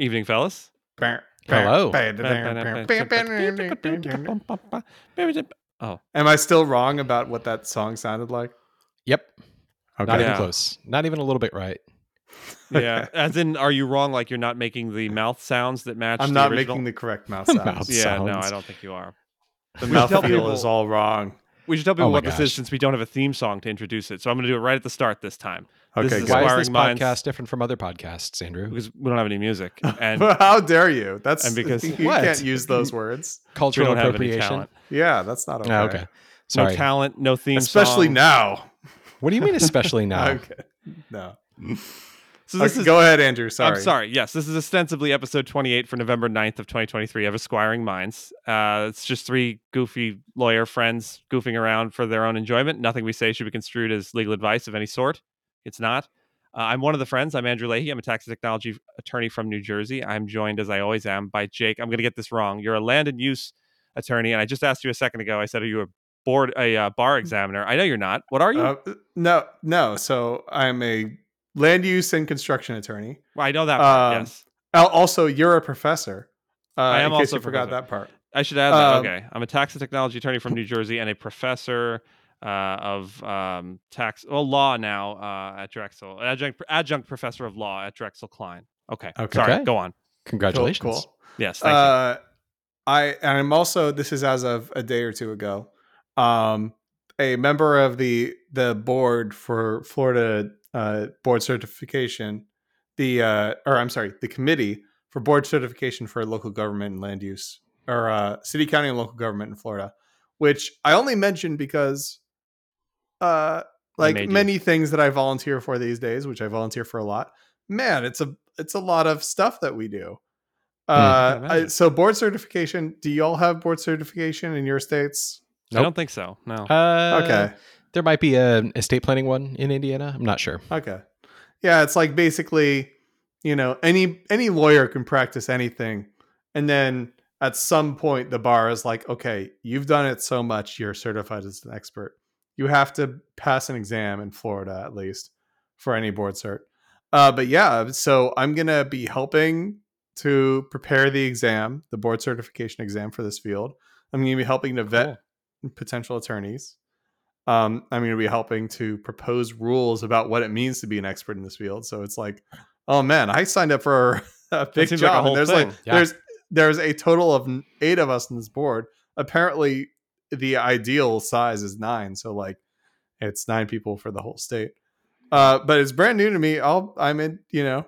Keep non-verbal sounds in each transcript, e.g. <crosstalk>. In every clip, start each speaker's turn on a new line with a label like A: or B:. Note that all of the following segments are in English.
A: Evening, fellas.
B: Hello.
A: Oh,
C: Am I still wrong about what that song sounded like?
B: Yep.
C: Okay.
B: Not even
A: Yeah.
B: close. Not even a little bit right.
A: yeah. <laughs> As in, are you wrong? Like you're not making the mouth sounds that match.
C: I'm
A: the
C: not
A: original?
C: making the correct mouth sounds.
B: Mouth
A: Yeah, no. I don't think you are.
C: The
A: mouth
C: feel
A: people-
C: is all wrong.
A: We should tell oh people
B: Oh my
A: what this is since we don't have a theme song to introduce it. So I'm going to do it right at the start this time
C: Okay,
A: This is.
B: Why is
A: Esquiring
B: this
A: minds-
B: podcast different from other podcasts, Andrew?
A: because we don't have any music <laughs> and
C: How dare you? That's
A: And because- <laughs>
C: you
B: What?
C: can't use those words. <laughs>
A: we
B: Cultural
A: don't have any
B: appropriation.
C: Yeah, that's not oh, okay.
B: Oh, okay. Sorry.
A: No talent, no theme
C: Especially
A: song.
C: now.
B: What do you mean, especially now?
C: Okay. No.
A: So this
C: Okay,
A: is
C: go ahead, Andrew. Sorry.
A: I'm sorry. Yes, this is ostensibly episode 28 for November 9th of 2023 of Esquiring Minds. Uh, it's just three goofy lawyer friends goofing around for their own enjoyment. Nothing we say should be construed as legal advice of any sort. It's not. Uh, I'm one of the friends. I'm Andrew Leahey. I'm a tax and technology attorney from New Jersey. I'm joined, as I always am, by Jake. I'm going to get this wrong. You're a land and use attorney, and I just asked you a second ago. I said, "Are you a board a uh, bar examiner?" I know you're not. What are you?
C: Uh, no, no. So I'm a land use and construction attorney.
A: well, I know that. Part,
C: um,
A: yes,
C: Also, you're a professor. Uh,
A: I am
C: in case
A: also
C: you forgot that part.
A: I should add that.
C: um,
A: okay, I'm a tax and technology attorney from New Jersey and a professor uh, of um, tax, well, law now uh, at Drexel, adjunct adjunct professor of law at Drexel Kline. Okay,
C: Okay.
A: sorry.
B: Okay.
A: Go on.
B: Congratulations.
C: Cool. cool.
A: Yes, thank.
C: Uh, I and I'm also this is as of a day or two ago, um, a member of the the board for Florida uh, board certification, the uh, or I'm sorry, the committee for board certification for local government and land use, or uh, city, county, and local government in Florida, which I only mentioned because, uh, like
A: made you.
C: many things that I volunteer for these days, which I volunteer for a lot. Man, it's a it's a lot of stuff that we do. Uh,
A: can
C: I, so board certification. Do y'all have board certification in your states?
A: I don't think so. No.
B: Uh,
C: Okay,
B: There might be an estate planning one in Indiana. I'm not sure.
C: okay, yeah. It's like basically, you know, any any lawyer can practice anything, and then at some point the bar is like, okay, you've done it so much, you're certified as an expert. You have to pass an exam in Florida at least for any board cert. Uh, but yeah, so I'm gonna be helping to prepare the exam, the board certification exam for this field. I'm gonna be helping to vet potential attorneys. Um, I'm going to be helping to propose rules about what it means to be an expert in this field. So it's like, oh man, I signed up for <laughs> a big
A: seems like a
C: job. there's
A: thing.
C: like
B: Yeah.
C: there's there's a total of eight of us on this board. Apparently, the ideal size is nine. So like, it's nine people for the whole state. Uh, but it's brand new to me. I'll I'm in. You know,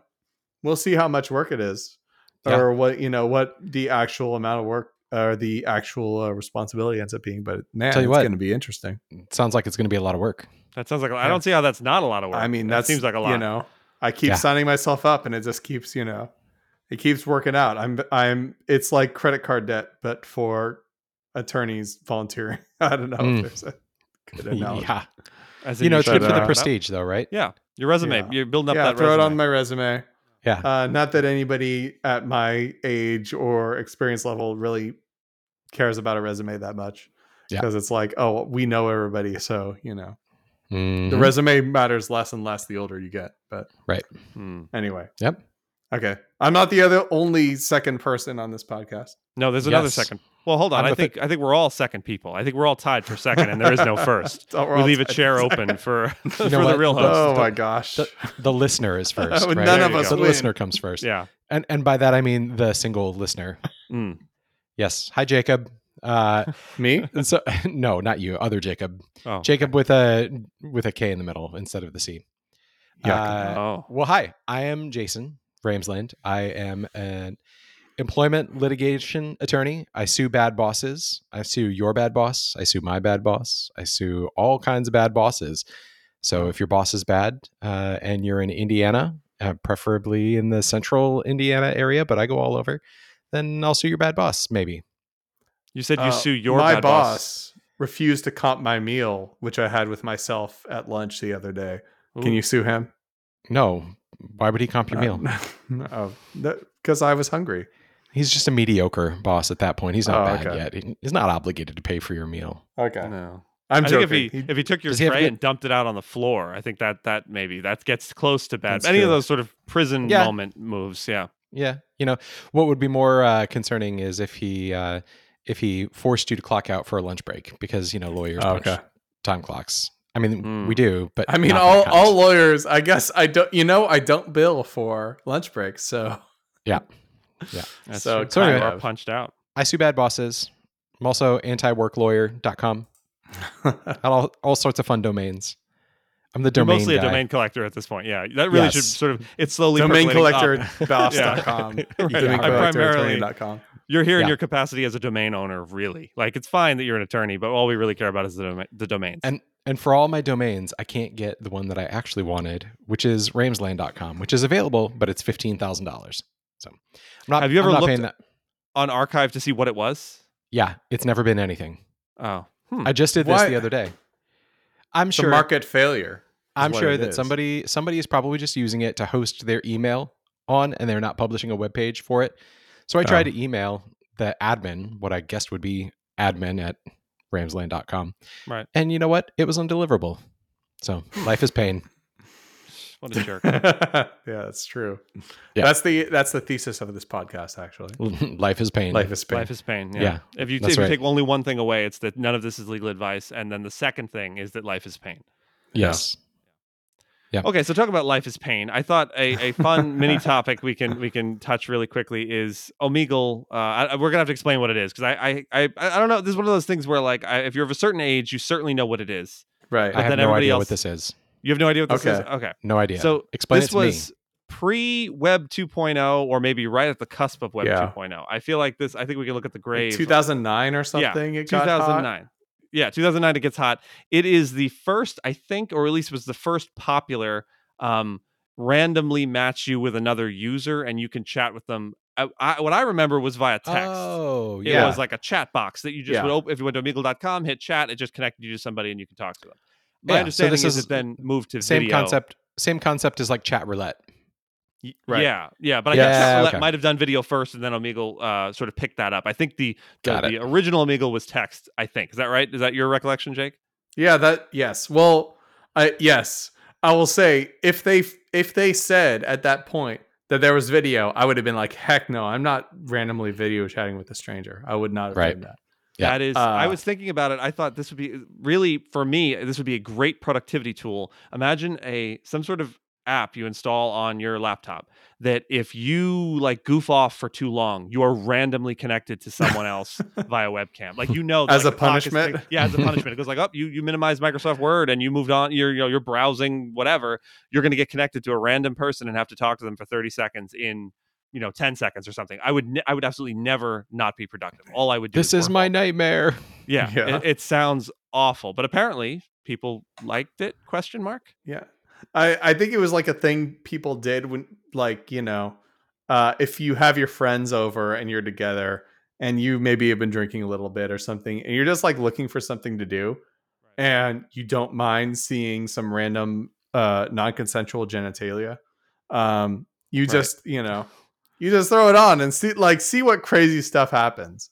C: we'll see how much work it is,
B: Yeah.
C: or what you know what the actual amount of work or the actual uh, responsibility ends up being. But man,
B: Tell you
C: it's
B: what.
C: going to be interesting.
B: Sounds like it's going to be a lot of work.
A: That sounds like a- I don't see how that's not a lot of work.
C: I mean,
A: that
C: that
A: seems like a lot.
C: You know, I keep
B: Yeah.
C: signing myself up, and it just keeps you know, it keeps working out. I'm I'm. It's like credit card debt, but for attorneys volunteering. <laughs> I don't know
B: Mm.
C: if there's a good <laughs> analogy.
B: Yeah.
A: As
B: You know, it's good for the
A: uh,
B: prestige, though, right?
A: Yeah, your resume.
C: Yeah.
A: You're building up
C: yeah,
A: that
C: throw
A: resume.
C: it on my resume.
B: Yeah.
C: Uh, not that anybody at my age or experience level really cares about a resume that much.
B: Yeah.
C: Because it's like, oh, we know everybody. So, you know, the
B: Mhm.
C: resume matters less and less the older you get. But
A: right.
C: anyway.
B: Yep.
C: Okay. I'm not the other only second person on this podcast.
A: No, there's another
B: Yes.
A: second. Well, hold on.
B: I'm
A: I think I think we're all second people. I think we're all tied for second, and there is no first. <laughs>
C: We're
A: we
C: all
A: leave a chair open for <laughs> for
B: know
A: the real host.
C: Oh
B: the-
C: my gosh.
B: The, the listener is first. <laughs>
C: None
B: right?
A: of us.
B: The
C: win.
B: listener comes first.
A: Yeah.
B: And and by that I mean the single listener.
A: Mm.
B: Yes. Hi, Jacob. Uh,
C: Me?
B: so no, not you. Other Jacob.
A: Oh.
B: Jacob with a with a K in the middle instead of the C.
C: Yeah.
B: Uh,
A: oh.
B: Well, hi. I am Jason Ramsland. I am an employment litigation attorney. I sue bad bosses. I sue your bad boss. I sue my bad boss. I sue all kinds of bad bosses. So if your boss is bad uh, and you're in Indiana, uh, preferably in the central Indiana area, but I go all over, then I'll sue your bad boss, maybe.
A: You said you
C: Uh,
A: sue your
C: my
A: bad
C: boss refused to comp my meal, which I had with myself at lunch the other day. Can you sue him?
B: No. Why would he comp your meal? <laughs>
C: oh, because I was hungry.
B: He's just a mediocre boss at that point. He's not
C: Oh,
B: bad
C: okay.
B: yet. He- He's not obligated to pay for your meal.
C: Okay,
A: No.
C: I'm
A: I
C: joking.
A: think if he,
C: He-
A: if he took your
B: Does
A: tray
B: to
A: and dumped it out on the floor, I think that that maybe that gets close to bad.
C: That's
A: Any of those sort of prison
B: Yeah.
A: moment moves, yeah.
B: Yeah, you know what would be more uh, concerning is if he uh, if he forced you to clock out for a lunch break because you know lawyers
C: Oh,
B: punch
C: okay.
B: time clocks. I mean,
A: Mm.
B: we do, but
C: I mean, all all lawyers. I guess I don't. You know, I don't bill for lunch breaks, so
A: That's
C: So
A: true.
B: So anyway-
A: Or punched out.
B: I sue bad bosses. I'm also antiworklawyer.com. Had <laughs> all, all sorts of fun domains. I'm the
A: You're
B: domain
A: mostly
B: guy.
A: a domain collector at this point. Yeah, that really should sort of it's slowly
C: domain
A: percolating
C: collector <laughs>
A: up.
C: boss.com.
A: Yeah. <laughs>
C: Domain
B: Yeah.
A: I
C: collector
A: primarily-
C: attorney.com.
A: You're here in your capacity as a domain owner, really. Like it's fine that you're an attorney, but all we really care about is the, doma- the domains.
B: And and for all my domains, I can't get the one that I actually wanted, which is ramsland.com, which is available, but it's fifteen thousand dollars. So I'm not,
A: Have you ever
B: I'm not
A: looked
B: that.
A: on archive to see what it was.
B: Yeah, it's never been anything.
A: Oh, hmm.
B: I just did this
C: Why-
B: the other day. I'm sure
C: a market failure.
B: I'm sure
C: it
B: that
C: is.
B: somebody somebody is probably just using it to host their email on and they're not publishing a web page for it. So I tried
C: Oh.
B: to email the admin, what I guessed would be admin at ramsland.com.
A: Right.
B: And you know what? It was undeliverable. So life is pain.
A: What a jerk. <laughs>
C: yeah, that's true.
B: Yeah.
C: That's the that's the thesis of this podcast. Actually, <laughs>
B: life is pain.
C: life is pain.
A: Life is pain. Yeah.
B: Yeah,
A: if you,
B: that's
A: if you
B: right.
A: take only one thing away, it's that none of this is legal advice, and then the second thing is that life is pain.
B: yes. Yeah.
A: Okay, so talk about life is pain. I thought a, a <laughs> fun mini topic we can we can touch really quickly is Omegle. Uh, I, we're gonna have to explain what it is because I, I I I don't know. This is one of those things where like I, if you're of a certain age, you certainly know what it is.
C: right.
B: I have
A: then
B: no
A: everybody
B: idea
A: else-
B: what this is.
A: You have no idea what this is.
C: Okay.
A: Okay,
B: No idea.
A: so
B: explain
A: this was
B: me.
A: pre Web 2.0 or maybe right at the cusp of Web
C: Yeah.
A: 2.0. I feel like this. I think we can look at the grave.
C: 2009 or something. it got hot.
A: 2009. Yeah, 2009 it gets hot. It is the first, I think, or at least was the first popular um randomly match you with another user and you can chat with them. I, I, what I remember was via text.
B: Oh, yeah.
A: It was like a chat box that you just
C: Yeah.
A: would open if you went to Omegle.com, hit chat, it just connected you to somebody and you can talk to them. My
B: Yeah, so this
A: is,
B: is
A: it then moved to video
B: same
A: video.
B: concept. Same concept as like chat roulette.
C: Right.
A: Yeah, yeah, but I
B: Yeah,
A: guess chat roulette
B: okay.
A: might have done video first, and then Omegle uh, sort of picked that up. I think the the, the original Omegle was text. I think is that right? Is that your recollection, Jake?
C: Yeah, that yes. Well, I yes, I will say if they if they said at that point that there was video, I would have been like, heck no, I'm not randomly video chatting with a stranger. I would not have
B: Right.
C: done that.
B: Yeah.
A: That is, I
C: Uh,
A: was thinking about it. I thought this would be really for me. This would be a great productivity tool. Imagine a some sort of app you install on your laptop that if you like goof off for too long, you are randomly connected to someone else <laughs> via webcam. Like you know,
C: As
A: like,
C: a
A: the clock is
C: punishment?
A: yeah, as a punishment. It goes like, up, you you minimized Microsoft Word and you moved on. You're you know you're browsing whatever. You're going to get connected to a random person and have to talk to them for thirty seconds in you know 10 seconds or something i would ne- i would absolutely never not be productive all i would do
B: This is
A: work
B: my
A: day.
B: nightmare. <laughs>
A: Yeah,
C: Yeah.
A: It, it sounds awful, but apparently people liked it? Question mark.
C: Yeah. I, I think it was like a thing people did when like, you know, uh, if you have your friends over and you're together and you maybe have been drinking a little bit or something and you're just like looking for something to do and you don't mind seeing some random uh non-consensual genitalia. Um you
A: Right.
C: just, you know, you just throw it on and see like see what crazy stuff happens,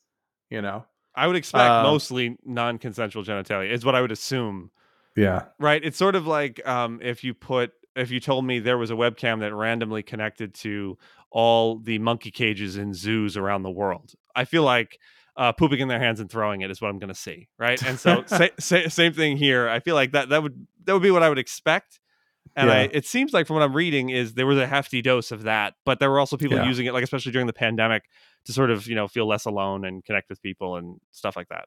C: you know.
A: I would expect
C: Uh,
A: mostly non-consensual genitalia is what I would assume.
C: Yeah.
A: Right? It's sort of like um, if you put if you told me there was a webcam that randomly connected to all the monkey cages in zoos around the world. I feel like uh, pooping in their hands and throwing it is what I'm going to see, right? And so <laughs> sa- sa- same thing here. I feel like that that would that would be what I would expect. And I, it seems like from what I'm reading is there was a hefty dose of that, but there were also people
C: Yeah.
A: using it, like especially during the pandemic, to sort of you know feel less alone and connect with people and stuff like that.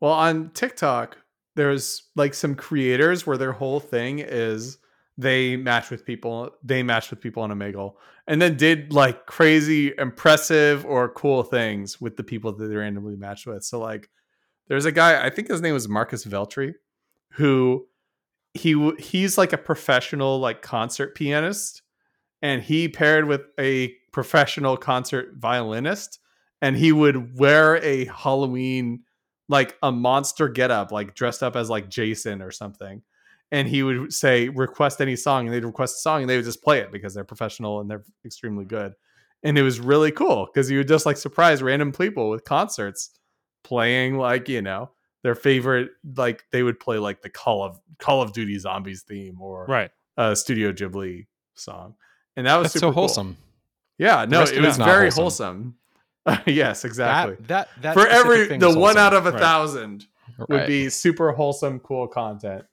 C: Well, on TikTok, there's like some creators where their whole thing is they match with people, they match with people on Omegle, and then did like crazy, impressive, or cool things with the people that they randomly matched with. So, like, there's a guy, I think his name was Marcus Veltri, who he he's like a professional like concert pianist, and he paired with a professional concert violinist, and he would wear a Halloween like a monster getup, like dressed up as like Jason or something. And he would say, request any song, and they'd request a song, and they would just play it because they're professional and they're extremely good. And it was really cool because you would just like surprise random people with concerts playing like, you know, their favorite, like they would play like the Call of Call of Duty Zombies theme or
A: Right.
C: a Studio Ghibli song. And that was
B: so
C: cool.
B: wholesome.
C: Yeah, no, it was very
B: wholesome.
C: wholesome. <laughs> yes, exactly.
B: That that, that
C: For every the one out of a
A: Right.
C: thousand would
B: Right.
C: be super wholesome, cool content.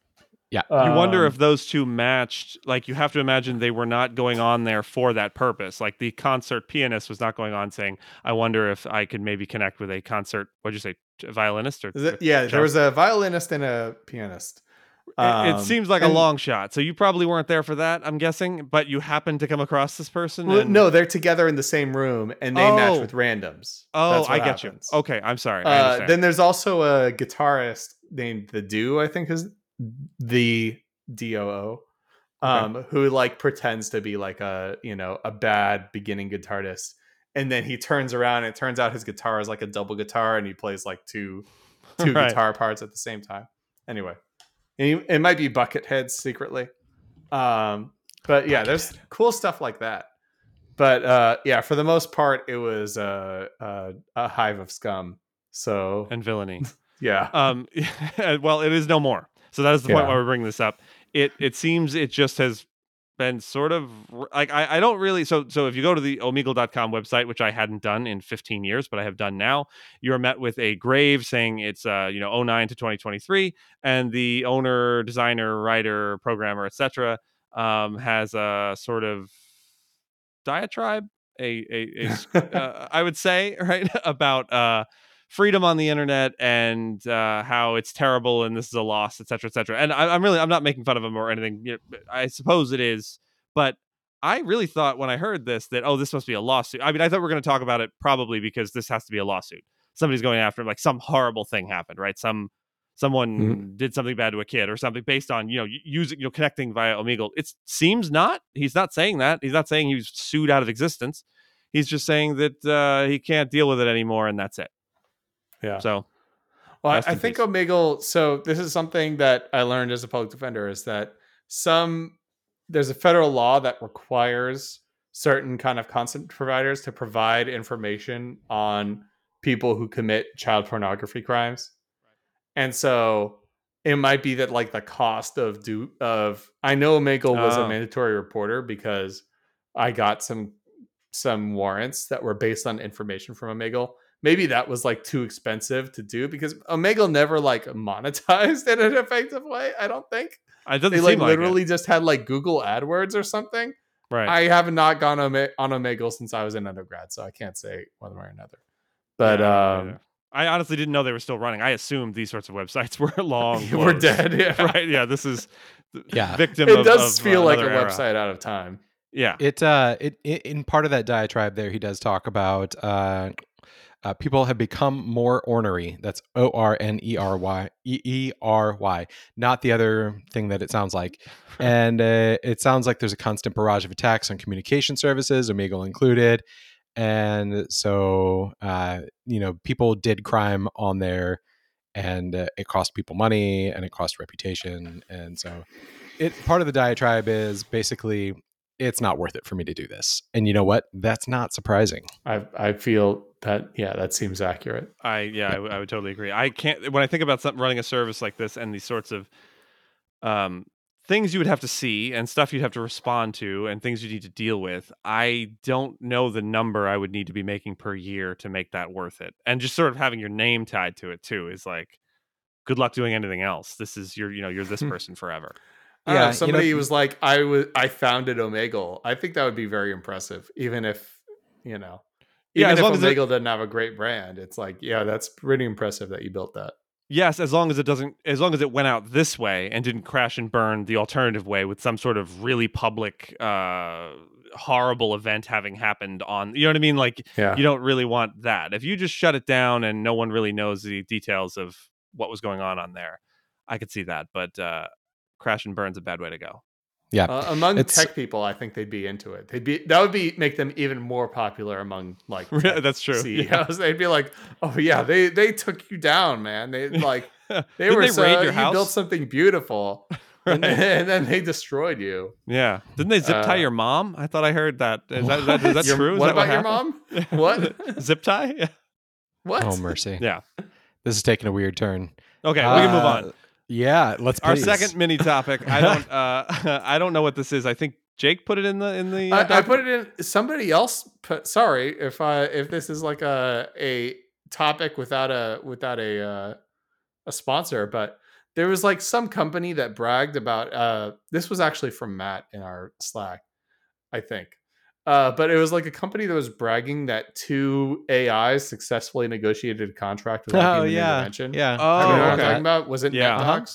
B: Yeah.
A: you wonder
C: Um,
A: if those two matched. Like you have to imagine they were not going on there for that purpose. Like the concert pianist was not going on saying, "I wonder if I could maybe connect with a concert." What'd you say, a violinist or?
C: It- yeah, there was a violinist and a pianist.
A: It- it
C: Um,
A: seems like a long shot. So you probably weren't there for that. I'm guessing, but you happened to come across this person. And-
C: no, they're together in the same room and they match
A: Oh.
C: with randoms.
A: Oh,
C: That's
A: I get
C: happens.
A: you. Okay, I'm sorry.
C: Uh,
A: understand.
C: then there's also a guitarist named the Do, I think is the D O O, um, who like pretends to be like a you know a bad beginning guitarist, and then he turns around and it turns out his guitar is like a double guitar, and he plays like two <laughs> two
A: Right.
C: guitar parts at the same time. Anyway, and he- it might be Buckethead secretly, um, but yeah, there's cool stuff like that. But uh, yeah, for the most part, it was uh, uh, a hive of scum. So
A: and villainy. <laughs>
C: yeah,
A: um <laughs> well it is no more so that is the point why we're bringing this up. It it seems it just has been sort of like I, I don't really so so if you go to the omegle.com website which i hadn't done in 15 years but i have done now you're met with a grave saying it's uh you know 09 to 2023 and the owner designer writer programmer etc um has a sort of diatribe a a, a <laughs> uh, I would say, <laughs> right, about uh, freedom on the internet and uh, how it's terrible and this is a loss, et cetera, et cetera. And I, I'm really, I'm not making fun of him or anything. You know, I suppose it is, but I really thought when I heard this that, oh, this must be a lawsuit. I mean, I thought we're going to talk about it probably because this has to be a lawsuit. Somebody's going after him, like some horrible thing happened, right? Some someone did something bad to a kid or something based on you know using you know connecting via Omegle. It seems not. He's not saying that. He's not saying he was sued out of existence. He's just saying that uh, he can't deal with it anymore, and that's it.
C: Yeah.
A: So
C: Well, I, I think
A: peace.
C: Omegle. So this is something that I learned as a public defender is that some there's a federal law that requires certain kind of content providers to provide information on people who commit child pornography crimes, and so it might be that like the cost of do of I know Omegle was
A: Oh.
C: a mandatory reporter because I got some some warrants that were based on information from Omegle maybe that was like too expensive to do because Omegle never like monetized in an effective way. I don't think
A: it doesn't
C: they like
A: seem like
C: literally
A: it.
C: just had like Google AdWords or something.
A: right.
C: I have not gone on, Ome- on Omegle since I was in undergrad, so I can't say one way or another. But
A: Yeah, I
C: um,
A: either. I honestly didn't know they were still running. I assumed these sorts of websites <laughs> were long. <laughs>
C: we're dead. Yeah,
A: right? Yeah, this is
B: Yeah.
A: victim.
C: it
A: of,
C: does
A: of,
C: feel
A: uh,
C: like a
A: era.
C: website out of time.
A: Yeah,
B: It uh it, it in part of that diatribe there he does talk about uh, uh people have become more ornery. That's O R N E R Y E E R Y, not the other thing that it sounds like. <laughs> And uh, it sounds like there's a constant barrage of attacks on communication services, Omegle included. And so uh you know people did crime on there and uh, it cost people money and it cost reputation and so it part of the diatribe is basically it's not worth it for me to do this. And you know what? That's not surprising.
C: I I feel that yeah, that seems accurate.
A: I yeah, I, w- I would totally agree. I can't when I think about something running a service like this and these sorts of um things you would have to see and stuff you'd have to respond to and things you need to deal with. I don't know the number I would need to be making per year to make that worth it. And just sort of having your name tied to it too is like good luck doing anything else. This is your you know, you're this <laughs> person forever.
C: I don't know,
B: Yeah, you know-
C: somebody was like, I was I founded Omegle. I think that would be very impressive, even if you know,
A: Yeah, as long as it-
C: Omegle doesn't have a great brand. It's like, yeah, that's pretty impressive that you built that.
A: Yes, as long as it doesn't, as long as it went out this way and didn't crash and burn the alternative way with some sort of really public, uh, horrible event having happened on, you know what I mean? Like,
C: Yeah,
A: you don't really want that. If you just shut it down and no one really knows the details of what was going on on there, I could see that. But uh, crash and burn's a bad way to go.
B: Yeah.
C: Uh, among
B: It's-
C: tech people, I think they'd be into it. They'd be that would be make them even more popular among like <laughs> tech
A: That's true.
C: CEOs.
A: Yeah. <laughs>
C: They'd be like, oh yeah, they they took you down, man. They <laughs> like they were
A: they
C: so,
A: your
C: you
A: house?
C: built something beautiful, and, then, and then they destroyed you.
A: Yeah. Didn't they zip tie
C: Uh,
A: your mom? I thought I heard that. Is that, is that, is that
C: Your-
A: true? Is
C: what
A: that
C: about your mom? What?
A: zip tie? Yeah.
C: What?
B: Oh mercy.
A: Yeah.
B: This is taking a weird turn.
A: Okay, we can move
B: Uh,
A: on.
B: Yeah, let's
A: our
B: please.
A: second mini topic i don't <laughs> uh <laughs> i don't know what this is i think Jake put it in the in the. Uh,
C: I, I, put it in. Somebody else put. Sorry if I if this is like a a topic without a without a uh, a sponsor, but there was like some company that bragged about. uh This was actually from Matt in our Slack, I think. Uh, but it was like a company that was bragging that two AIs successfully negotiated a contract without
B: oh,
C: human
B: yeah.
C: intervention.
B: Yeah.
A: Oh,
C: you know what I'm talking about? Was it
A: Yeah.
C: yeah.
A: Uh-huh.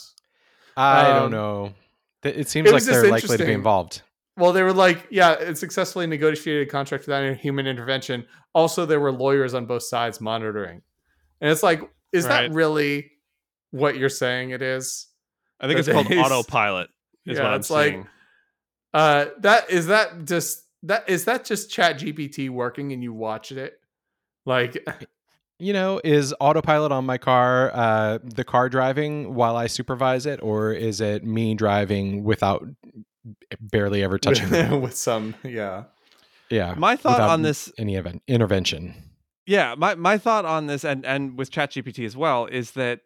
B: I
C: Um,
B: don't know. It seems
C: it
B: like they're likely to be involved.
C: Well, they were like, yeah, it successfully negotiated a contract without any human intervention. Also, there were lawyers on both sides monitoring. And it's like, is
A: Right.
C: that really what you're saying it is?
A: I think it's called autopilot. Is <laughs>
C: Yeah,
A: what I'm
C: it's like-
A: seeing.
C: Uh that is that just that is that just chat GPT working and you watched it? Like <laughs>
B: You know, is autopilot on my car uh, the car driving while I supervise it, or is it me driving without barely ever <laughs> touching the
C: with some yeah.
B: Yeah.
A: My thought on this
B: any event intervention.
A: Yeah, my, my thought on this and and with chat gpt as well is that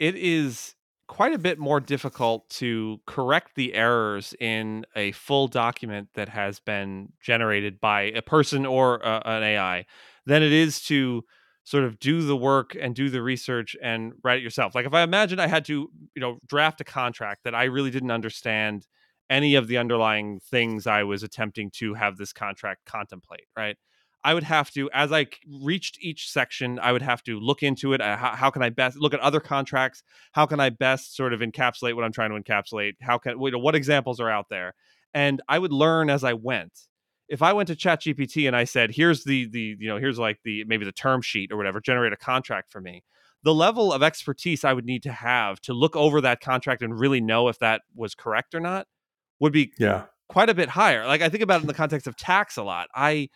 A: it is quite a bit more difficult to correct the errors in a full document that has been generated by a person or an AI than it is to sort of do the work and do the research and write it yourself. Like if I imagine I had to, you know, draft a contract that I really didn't understand any of the underlying things I was attempting to have this contract contemplate, right? I would have to, as I reached each section, I would have to look into it. Uh, how, how can I best look at other contracts? How can I best sort of encapsulate what I'm trying to encapsulate? How can, you know, what examples are out there? And I would learn as I went. If I went to ChatGPT and I said, "Here's the the you know here's like the maybe the term sheet or whatever, generate a contract for me," the level of expertise I would need to have to look over that contract and really know if that was correct or not would be
C: Yeah.
A: quite a bit higher. Like I think about it in the context of tax a lot. I, I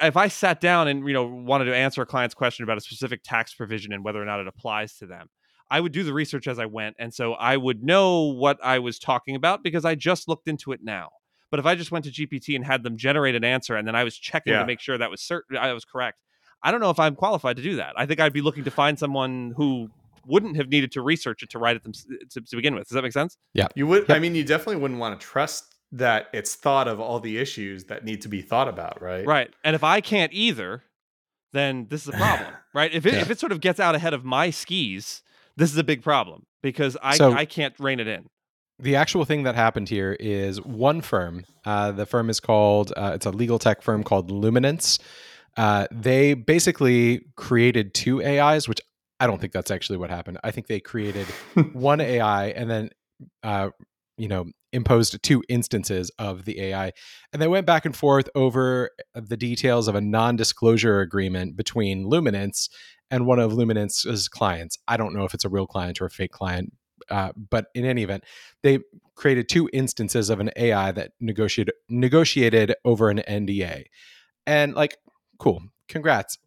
A: if I sat down and you know wanted to answer a client's question about a specific tax provision and whether or not it applies to them, I would do the research as I went, and so I would know what I was talking about because I just looked into it now. But if I just went to GPT and had them generate an answer and then I was checking
C: Yeah.
A: to make sure that was certain I was correct, I don't know if I'm qualified to do that. I think I'd be looking to find someone who wouldn't have needed to research it to write it them, uh, to, to begin with. Does that make sense?
C: Yeah, you would
B: Yep.
C: I mean you definitely wouldn't want to trust that it's thought of all the issues that need to be thought about, right?
A: Right. And if I can't either, then this is a problem, <laughs> right? If it,
B: Yeah.
A: if it sort of gets out ahead of my skis, this is a big problem because I
B: So-
A: I can't rein it in.
B: The actual thing that happened here is one firm. Uh, the firm is called. Uh, it's a legal tech firm called Luminance. Uh, they basically created two AIs, which I don't think that's actually what happened. I think they created <laughs> one AI and then, uh, you know, imposed two instances of the AI, and they went back and forth over the details of a non-disclosure agreement between Luminance and one of Luminance's clients. I don't know if it's a real client or a fake client, uh, but in any event, they created two instances of an AI that negotiated negotiated over an NDA, and like, cool, congrats,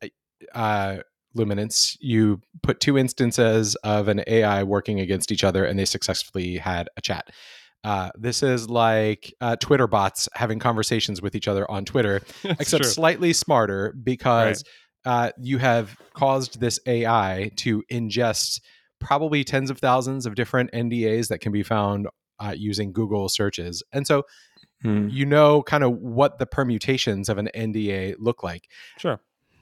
B: uh, Luminance. You put two instances of an AI working against each other, and they successfully had a chat. Uh, this is like uh, Twitter bots having conversations with each other on Twitter, <laughs> except
A: true.
B: slightly smarter because uh, you have caused this AI to ingest probably tens of thousands of different NDAs that can be found uh, using Google searches. And so
C: Hmm.
B: you know kind of what the permutations of an NDA look like.
A: Sure.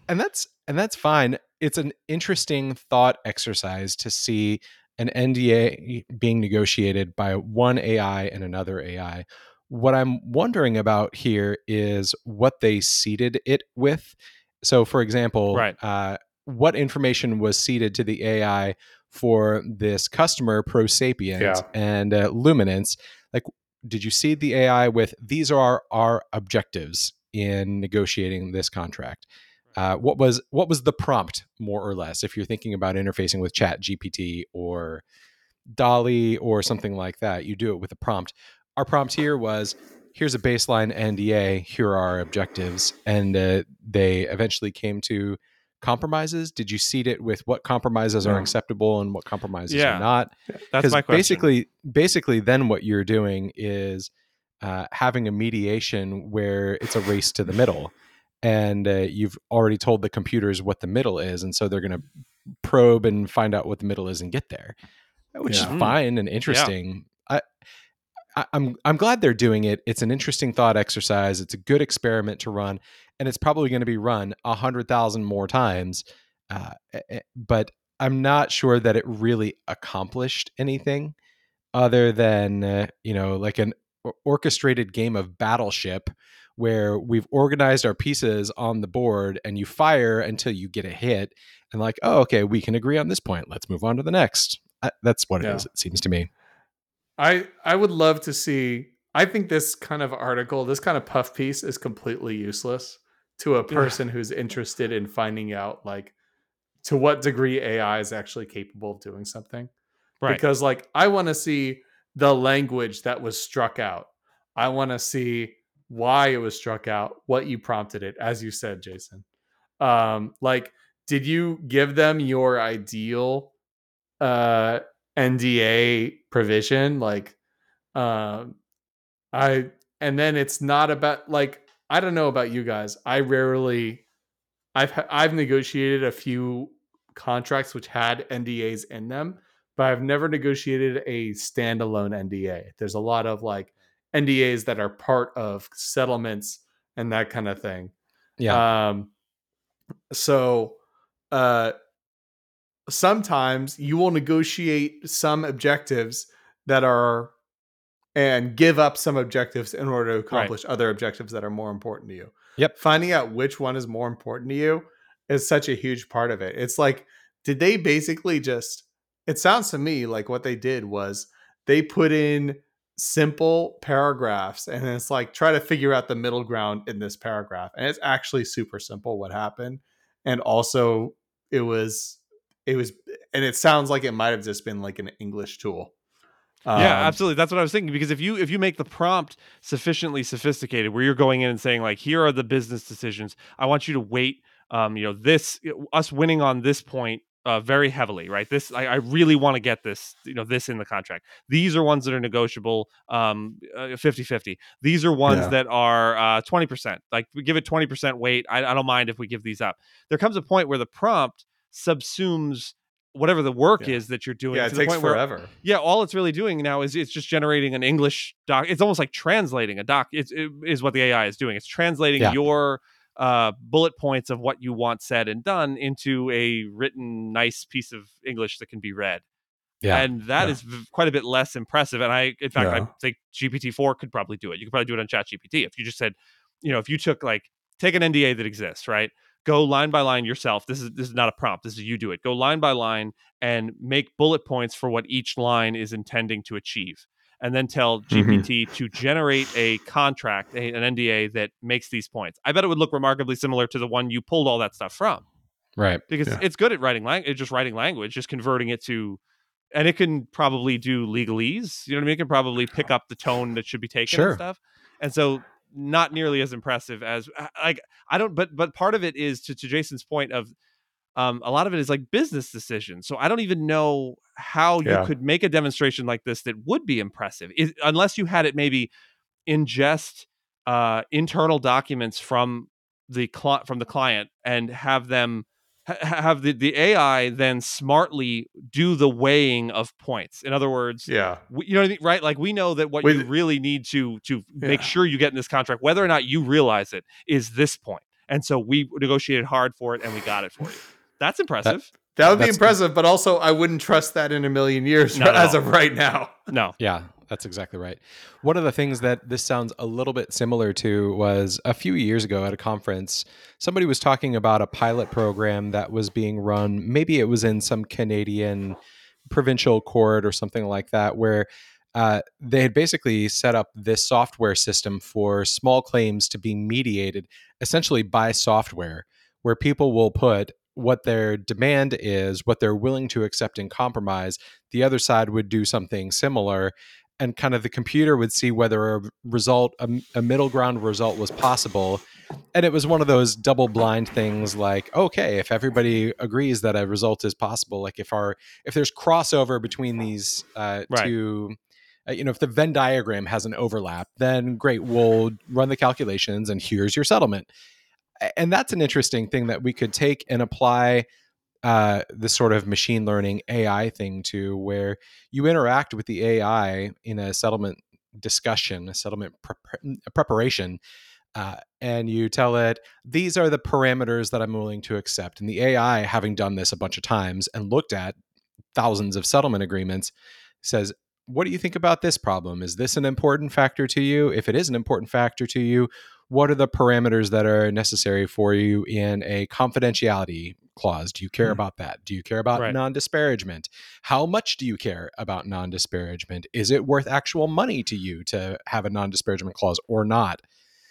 B: And that's and that's fine. It's an interesting thought exercise to see an NDA being negotiated by one AI and another AI. What I'm wondering about here is what they seeded it with. So, for example,
A: Right.
B: uh, what information was seeded to the AI for this customer, Prosapient
C: Yeah.
B: and uh, Luminance? Like, did you seed the AI with these are our objectives in negotiating this contract? Uh, what was what was the prompt more or less if you're thinking about interfacing with chat gpt or DALL-E or something like that you do it with a prompt. Our prompt here was here's a baseline nda here are our objectives. And uh, they eventually came to compromises. Did you seed it with what compromises are acceptable and what compromises
A: Yeah.
B: are not
A: That's my question.
B: basically basically then what you're doing is uh, having a mediation where it's a race to the middle and uh, you've already told the computers what the middle is and so they're going to probe and find out what the middle is and get there which
C: Yeah.
B: is fine and interesting i I, I'm I'm glad they're doing it. It's an interesting thought exercise. It's a good experiment to run, and it's probably going to be run a hundred thousand more times. Uh, but I'm not sure that it really accomplished anything other than uh, you know like an orchestrated game of battleship where we've organized our pieces on the board and you fire until you get a hit and like oh okay we can agree on this point. Let's move on to the next. That's what it yeah. is. it seems to me.
C: I i would love to see i think this kind of article this kind of puff piece is completely useless to a person who's interested in finding out like to what degree ai is actually capable of doing something. Right. Because like i want to see the language that was struck out. I want to see why it was struck out, what you prompted it, as you said, Jason. Um, like, did you give them your ideal uh NDA provision? Like, um, I and then it's not about like I don't know about you guys. I rarely, I've I've negotiated a few contracts which had NDAs in them, but I've never negotiated a standalone NDA. There's a lot of like NDAs that are part of settlements and that kind of thing.
B: Yeah.
C: Um, so uh, sometimes you will negotiate some objectives that are and give up some objectives in order to accomplish right. other objectives that are more important to you.
B: Yep.
C: Finding out which one is more important to you is such a huge part of it. It's like, did they basically just, it sounds to me like what they did was they put in simple paragraphs and it's like try to figure out the middle ground in this paragraph and it's actually super simple what happened and also it was it was and it sounds like it might have just been like an english tool.
A: Um, yeah absolutely that's what i was thinking because if you if you make the prompt sufficiently sophisticated where you're going in and saying like here are the business decisions. I want you to wait um, you know this us winning on this point uh, very heavily, right? This I, I really want to get this, you know, this in the contract. These are ones that are negotiable, um, uh, 50-50. These are ones yeah. that are uh, 20%. Like we give it 20% weight. I, I don't mind if we give these up. There comes a point where the prompt subsumes whatever the work yeah. is that you're doing.
C: Yeah, it takes forever. Where,
A: yeah, all it's really doing now is it's just generating an English doc. It's almost like translating a doc. It's, it is what the AI is doing. It's translating yeah. your uh, bullet points of what you want said and done into a written, nice piece of English that can be read. Yeah, and that yeah. is quite a bit less impressive. And I, in fact, yeah. I think GPT four could probably do it. You could probably do it on Chat GPT if you just said, you know, if you took like take an NDA that exists, right? Go line by line yourself. This is this is not a prompt. This is you do it. Go line by line and make bullet points for what each line is intending to achieve and then tell GPT mm-hmm. to generate a contract, a, an NDA that makes these points. I bet it would look remarkably similar to the one you pulled all that stuff from.
B: Right.
A: Because yeah. it's good at writing language, just writing language, just converting it to, and it can probably do legalese. You know what I mean? It can probably pick up the tone that should be taken sure. and stuff. And so, not nearly as impressive as like I don't. But but part of it is to to Jason's point of um, a lot of it is like business decisions. So I don't even know how yeah. you could make a demonstration like this that would be impressive, it, unless you had it maybe ingest uh, internal documents from the cl- from the client and have them ha- have the, the AI then smartly do the weighing of points. In other words,
C: yeah,
A: we, you know what I mean, right? Like we know that what Wait, you really need to to yeah. make sure you get in this contract, whether or not you realize it, is this point. And so we negotiated hard for it, and we got it for you. That's impressive.
C: That, that would be impressive, but also I wouldn't trust that in a million years no, <laughs> as of right now.
A: No.
B: Yeah, that's exactly right. One of the things that this sounds a little bit similar to was a few years ago at a conference, somebody was talking about a pilot program that was being run. Maybe it was in some Canadian provincial court or something like that, where uh, they had basically set up this software system for small claims to be mediated essentially by software, where people will put what their demand is, what they're willing to accept in compromise, the other side would do something similar. And kind of the computer would see whether a result, a, a middle ground result was possible. And it was one of those double blind things like, okay, if everybody agrees that a result is possible, like if our, if there's crossover between these uh, right. two, uh, you know, if the Venn diagram has an overlap, then great, we'll run the calculations and here's your settlement and that's an interesting thing that we could take and apply uh, the sort of machine learning AI thing to, where you interact with the AI in a settlement discussion, a settlement pre- preparation, uh, and you tell it these are the parameters that I'm willing to accept. And the AI, having done this a bunch of times and looked at thousands of settlement agreements, says, "What do you think about this problem? Is this an important factor to you? If it is an important factor to you, what are the parameters that are necessary for you in a confidentiality clause? Do you care
C: Hmm.
B: about that? Do you care about
A: Right.
B: non disparagement? How much do you care about non disparagement? Is it worth actual money to you to have a non disparagement clause or not?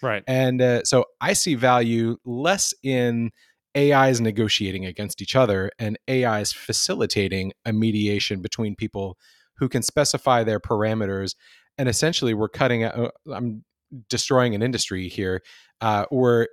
A: Right.
B: And uh, so I see value less in AIs negotiating against each other and AIs facilitating a mediation between people who can specify their parameters. And essentially, we're cutting. Uh, I'm destroying an industry here. Uh, we're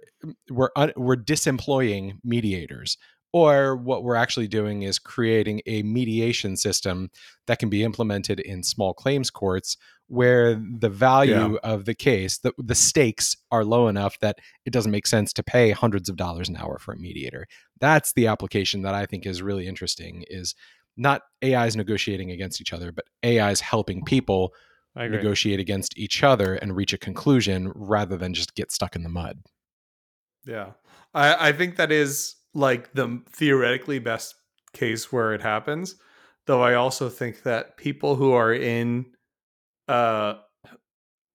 B: we're un, we're disemploying mediators. Or what we're actually doing is creating a mediation system that can be implemented in small claims courts where the value of the case, the, the stakes are low enough that it doesn't make sense to pay hundreds of dollars an hour for a mediator. That's the application that I think is really interesting is not AIs negotiating against each other, but AIs helping people. Negotiate against each other and reach a conclusion rather than just get stuck in the mud.
C: Yeah. I, I think that is like the theoretically best case where it happens. Though I also think that people who are in uh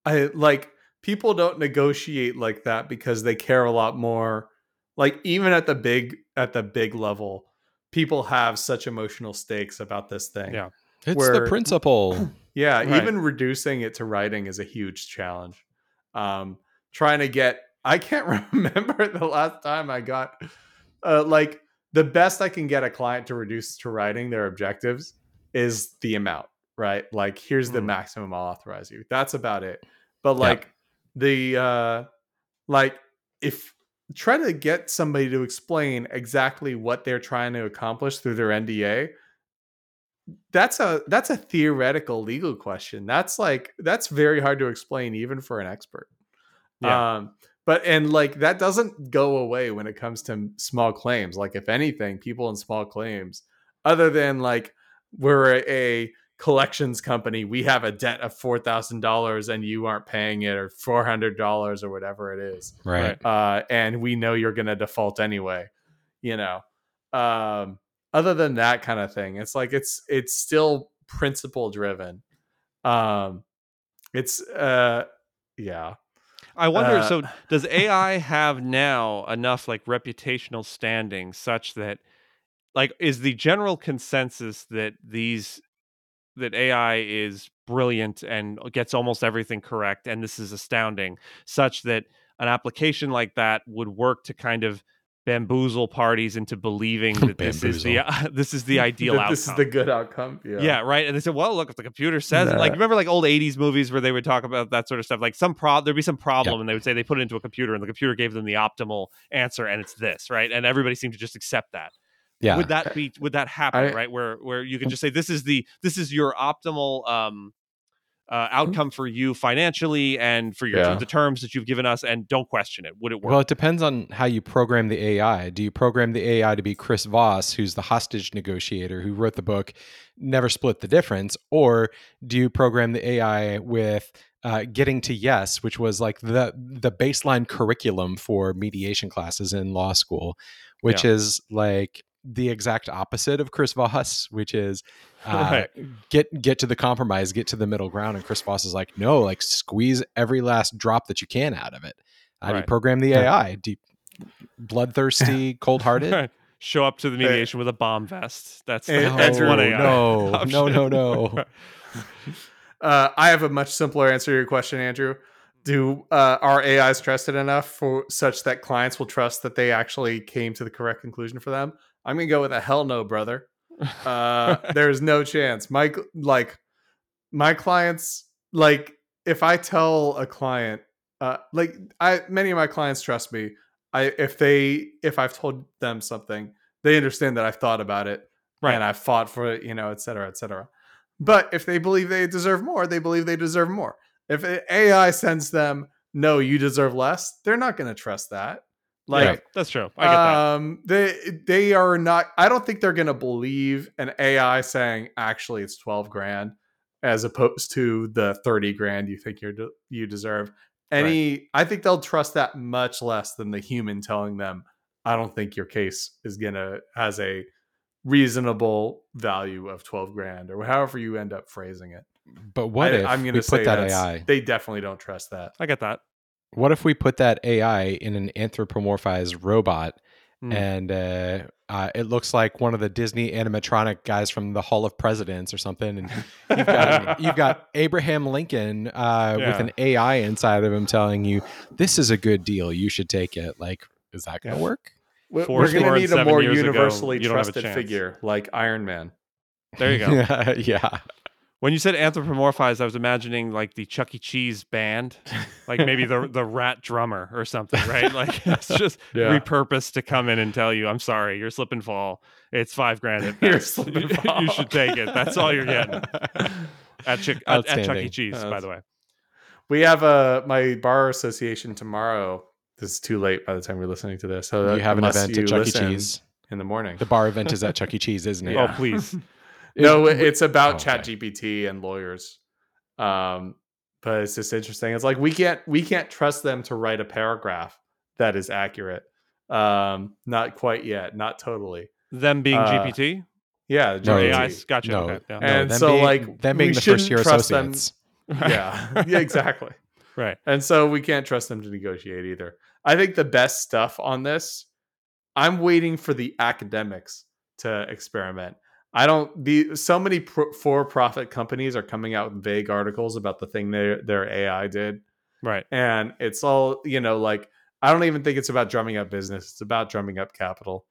C: I like people don't negotiate like that because they care a lot more. Like even at the big at the big level, people have such emotional stakes about this thing.
A: Yeah.
B: It's
C: Where-
B: the principle. <clears throat>
C: Yeah,
A: Right.
C: even reducing it to writing is a huge challenge. Um, trying to get, I can't <laughs> remember the last time I got, uh, like the best I can get a client to reduce to writing their objectives is the amount, right? Like here's the
A: Hmm.
C: maximum I'll authorize you. That's about it. But like the, uh, like if try to get somebody to explain exactly what they're trying to accomplish through their NDA that's a that's a theoretical legal question that's like that's very hard to explain even for an expert
A: Yeah.
C: um but and like that doesn't go away when it comes to small claims like if anything people in small claims other than like we're a, a collections company we have a debt of $4000 and you aren't paying it or $400 or whatever it is
B: right.
C: uh, and we know you're going to default anyway. You know, um, other than that kind of thing, it's like it's it's still principle driven. Um, it's uh, yeah,
A: I wonder.
C: Uh,
A: so, <laughs> does AI have now enough like reputational standing such that, like, is the general consensus that these that AI is brilliant and gets almost everything correct, and this is astounding, such that an application like that would work to kind of bamboozle parties into believing <laughs> that this is the <laughs> this is the ideal outcome.
C: This is the good outcome. Yeah,
A: Yeah. right. And they said, "Well, look, if the computer says it." like, remember like old '80s movies where they would talk about that sort of stuff. Like some problem, there'd be some problem, and they would say they put it into a computer, and the computer gave them the optimal answer, and it's this, right? And everybody seemed to just accept that.
B: Yeah.
A: Would that be? Would that happen?
C: I-
A: right? Where where you can just say this is the this is your optimal um uh, outcome for you financially and for your
C: Yeah.
A: the terms that you've given us, and don't question it. Would it work?
B: Well, it depends on how you program the AI. Do you program the AI to be Chris Voss, who's the hostage negotiator who wrote the book Never Split the Difference? Or do you program the AI with uh, getting to yes, which was like the the baseline curriculum for mediation classes in law school, which is like the exact opposite of Chris Voss, which is <laughs> uh,
A: Right.
B: get get to the compromise, get to the middle ground. And Chris Voss is like, no, like squeeze every last drop that you can out of it. How do you program the AI? Do you, bloodthirsty, <laughs> cold hearted?
A: Right. Show up to the mediation with a bomb vest. That's
C: Hey,
A: that's
C: Andrew,
A: one AI.
B: No, <laughs>
A: option.
B: no, no, no.
C: Uh, I have a much simpler answer to your question, Andrew. Do uh, are AIs trusted enough for such that clients will trust that they actually came to the correct conclusion for them? I'm gonna go with a hell no, brother. Uh, <laughs> there's no chance. My like my clients like if I tell a client uh, like I many of my clients trust me. I if they if I've told them something, they understand that I've thought about it
A: Right.
C: and I've fought for it, you know, et cetera, et cetera. But if they believe they deserve more, they believe they deserve more. If AI sends them, no, you deserve less, they're not going to trust that. Like,
B: Right.
A: That's true. I get that.
C: um, they they are not. I don't think they're going to believe an AI saying actually it's twelve grand. as opposed to the 30 grand you think you're de- you deserve. Any I think they'll trust that much less than the human telling them I don't think your case is going to has a reasonable value of 12 grand or however you end up phrasing it.
B: But what
C: I,
B: if
C: I'm
B: we
C: going to
B: put that AI?
C: They definitely don't trust that.
A: I get that.
B: What if we put that AI in an anthropomorphized robot
A: Hmm.
B: and uh, uh, it looks like one of the Disney animatronic guys from the Hall of Presidents or something, and you've got, <laughs> you've got Abraham Lincoln uh, with an AI inside of him telling you this is a good deal, you should take it. Like, is that going to
A: Yeah.
B: work?
C: We're,
A: Four
C: we're going to need a more
A: years ago,
C: universally
A: you don't have a
C: trusted figure like Iron Man.
A: There you go. <laughs>
B: yeah.
A: When you said anthropomorphized, I was imagining like the Chuck E. Cheese band, like maybe the <laughs> the rat drummer or something, right? Like <laughs> it's just
C: Yeah.
A: repurposed to come in and tell you, "I'm sorry, you're slip and fall. It's five grand at <laughs>
C: You're
A: best.
C: slip and
A: You-
C: fall."
A: you should take it. That's all you're getting at, Chick- at, at Chuck E.
B: Outstanding.
A: Cheese, by the way.
C: We have a my bar association tomorrow. This is too late by the time you're listening to this. So
B: you have an event at Chuck E. Cheese.
C: in the morning.
B: The bar event is at Chuck E. Cheese, isn't it?
A: Oh, please.
C: No, it's about
B: Oh,
C: Chat. GPT and lawyers. Um, but it's just interesting. It's like we can't we can't trust them to write a paragraph that is accurate. Um, not quite yet, not totally.
A: Them being
C: Uh,
A: GPT,
C: Yeah,
B: No,
C: GPT.
A: AI. Gotcha.
B: No,
A: okay, yeah.
B: no,
C: And
B: them
C: so,
B: being,
C: like,
B: them being
C: we
B: the first
C: shouldn't
B: year
C: trust them. <laughs> yeah, <laughs> yeah, exactly.
A: right.
C: And so we can't trust them to negotiate either. I think the best stuff on this, I'm waiting for the academics to experiment. I don't the so many pro, for-profit companies are coming out with vague articles about the thing their their AI did,
A: Right.
C: and it's all you know. Like I don't even think it's about drumming up business; it's about drumming up capital.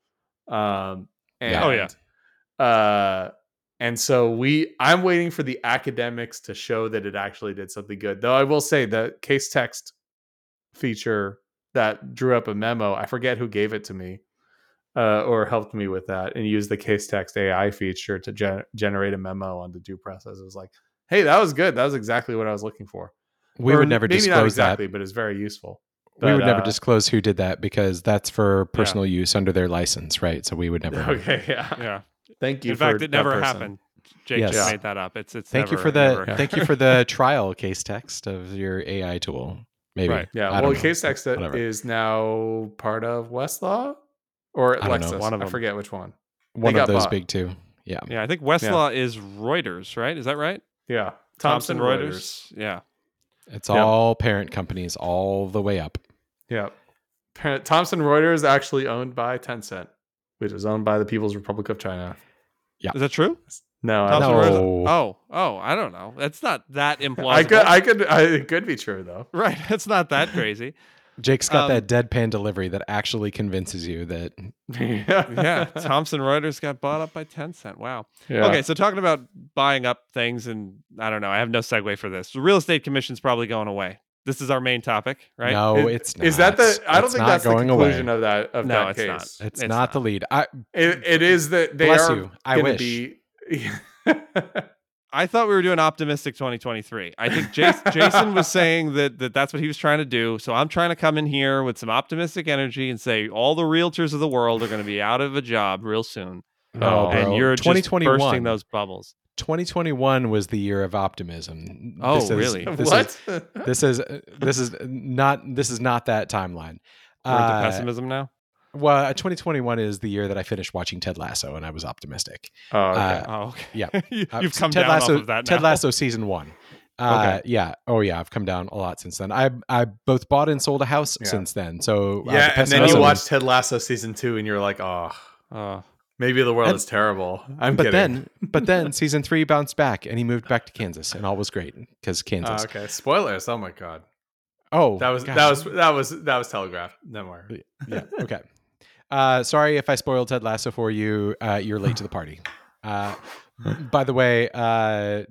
C: Um, and,
B: Yeah.
A: Oh, yeah.
C: Uh, and so we, I'm waiting for the academics to show that it actually did something good. Though I will say the Casetext feature that drew up a memo. I forget who gave it to me. Uh, or helped me with that and used the Casetext AI feature to gen- generate a memo on the due process. It was like, hey, that was good. That was exactly what I was looking for.
B: We
C: Or
B: would never
C: maybe not
B: disclose
C: exactly,
B: that.
C: but it's very useful.
B: we would never
C: uh,
B: disclose who did that because that's for personal use under their license, right? So we would never. <laughs>
C: Okay, yeah.
A: Yeah.
C: Thank you.
A: In fact, it never
C: person.
A: happened. Jake
B: Yes.
A: just made that up. It's it's.
B: Thank you for the
A: never- <laughs>
B: thank you for the trial Casetext of your AI tool. Maybe.
A: Right.
C: Yeah,
B: I
C: well, Casetext
B: Whatever.
C: is now part of Westlaw or
B: I don't know.
A: One of them.
C: I forget which one.
B: One
C: They
B: of those
C: bought.
B: big two. Yeah.
A: Yeah, I think Westlaw is Reuters, right? Is that right?
C: Yeah,
A: Thomson
C: Thomson Reuters.
A: Yeah.
B: It's
C: Yep.
B: all parent companies all the way up.
C: Yeah, Parent- Thomson Reuters is actually owned by Tencent, which is owned by the People's Republic of China. Yeah.
A: Is that true?
C: No, I,
A: Thomson
B: No.
A: Reuters- Oh, oh, I don't know. That's not that implausible.
C: I could, I could, I, it could be true though.
A: right. <laughs> It's not that crazy.
B: Jake's got
A: Um,
B: that deadpan delivery that actually convinces you that
A: yeah. <laughs> Thomson Reuters got bought up by Tencent. Wow.
C: Yeah.
A: Okay, so talking about buying up things, and I don't know, I have no segue for this. The real estate commission's probably going away. This is our main topic, right?
B: no,
C: Is-
B: it's not.
C: Is that the? I don't
B: It's
C: think
B: not
C: that's the
B: going
C: conclusion
B: away.
C: of that of
A: No,
C: that
A: it's
C: case.
A: not.
B: It's,
A: It's
B: not,
A: not.
B: the lead. I
C: It, it is that they
B: Bless
C: are
B: you. I
C: gonna
B: wish.
C: be. <laughs>
A: I thought we were doing optimistic 2023. I think Jason, <laughs> Jason was saying that, that that's what he was trying to do. So I'm trying to come in here with some optimistic energy and say all the realtors of the world are going to be out of a job real soon,
B: no,
C: Oh,
A: and
B: bro.
A: you're just
B: 2021.
A: bursting those bubbles.
B: 2021 was the year of optimism.
A: Oh,
B: This is-
A: really?
B: This
C: what?
B: Is, this is this is not this is not that timeline.
A: We're into
B: Uh,
A: pessimism now.
B: Well, uh, 2021 is the year that I finished watching Ted Lasso, and I was optimistic.
C: oh, okay.
B: uh,
A: Oh, okay.
B: yeah. <laughs>
A: you,
B: Uh,
A: have come
B: Ted
A: down
B: Lasso,
A: off of that
B: Ted. Lasso season one. Uh, Yeah. Oh, yeah. I've come down a lot since then. I I both bought and sold a house
C: Yeah.
B: since then. So uh,
C: yeah,
B: the
C: and then you watched Ted Lasso season two, and you're like, oh,
A: Oh,
C: maybe the world
B: And-
C: is terrible. I'm
B: but
C: kidding.
B: then, but then <laughs> season three bounced back, and he moved back to Kansas, and all was great because
C: Oh,
B: Kansas.
C: okay, spoilers. Oh my god,
B: Oh,
C: that was
B: gosh.
C: that was that was that was telegraphed. Don't worry.
B: yeah. Okay. Uh, sorry if I spoiled Ted Lasso for you. Uh, you're late to the party. Uh, by the way, uh,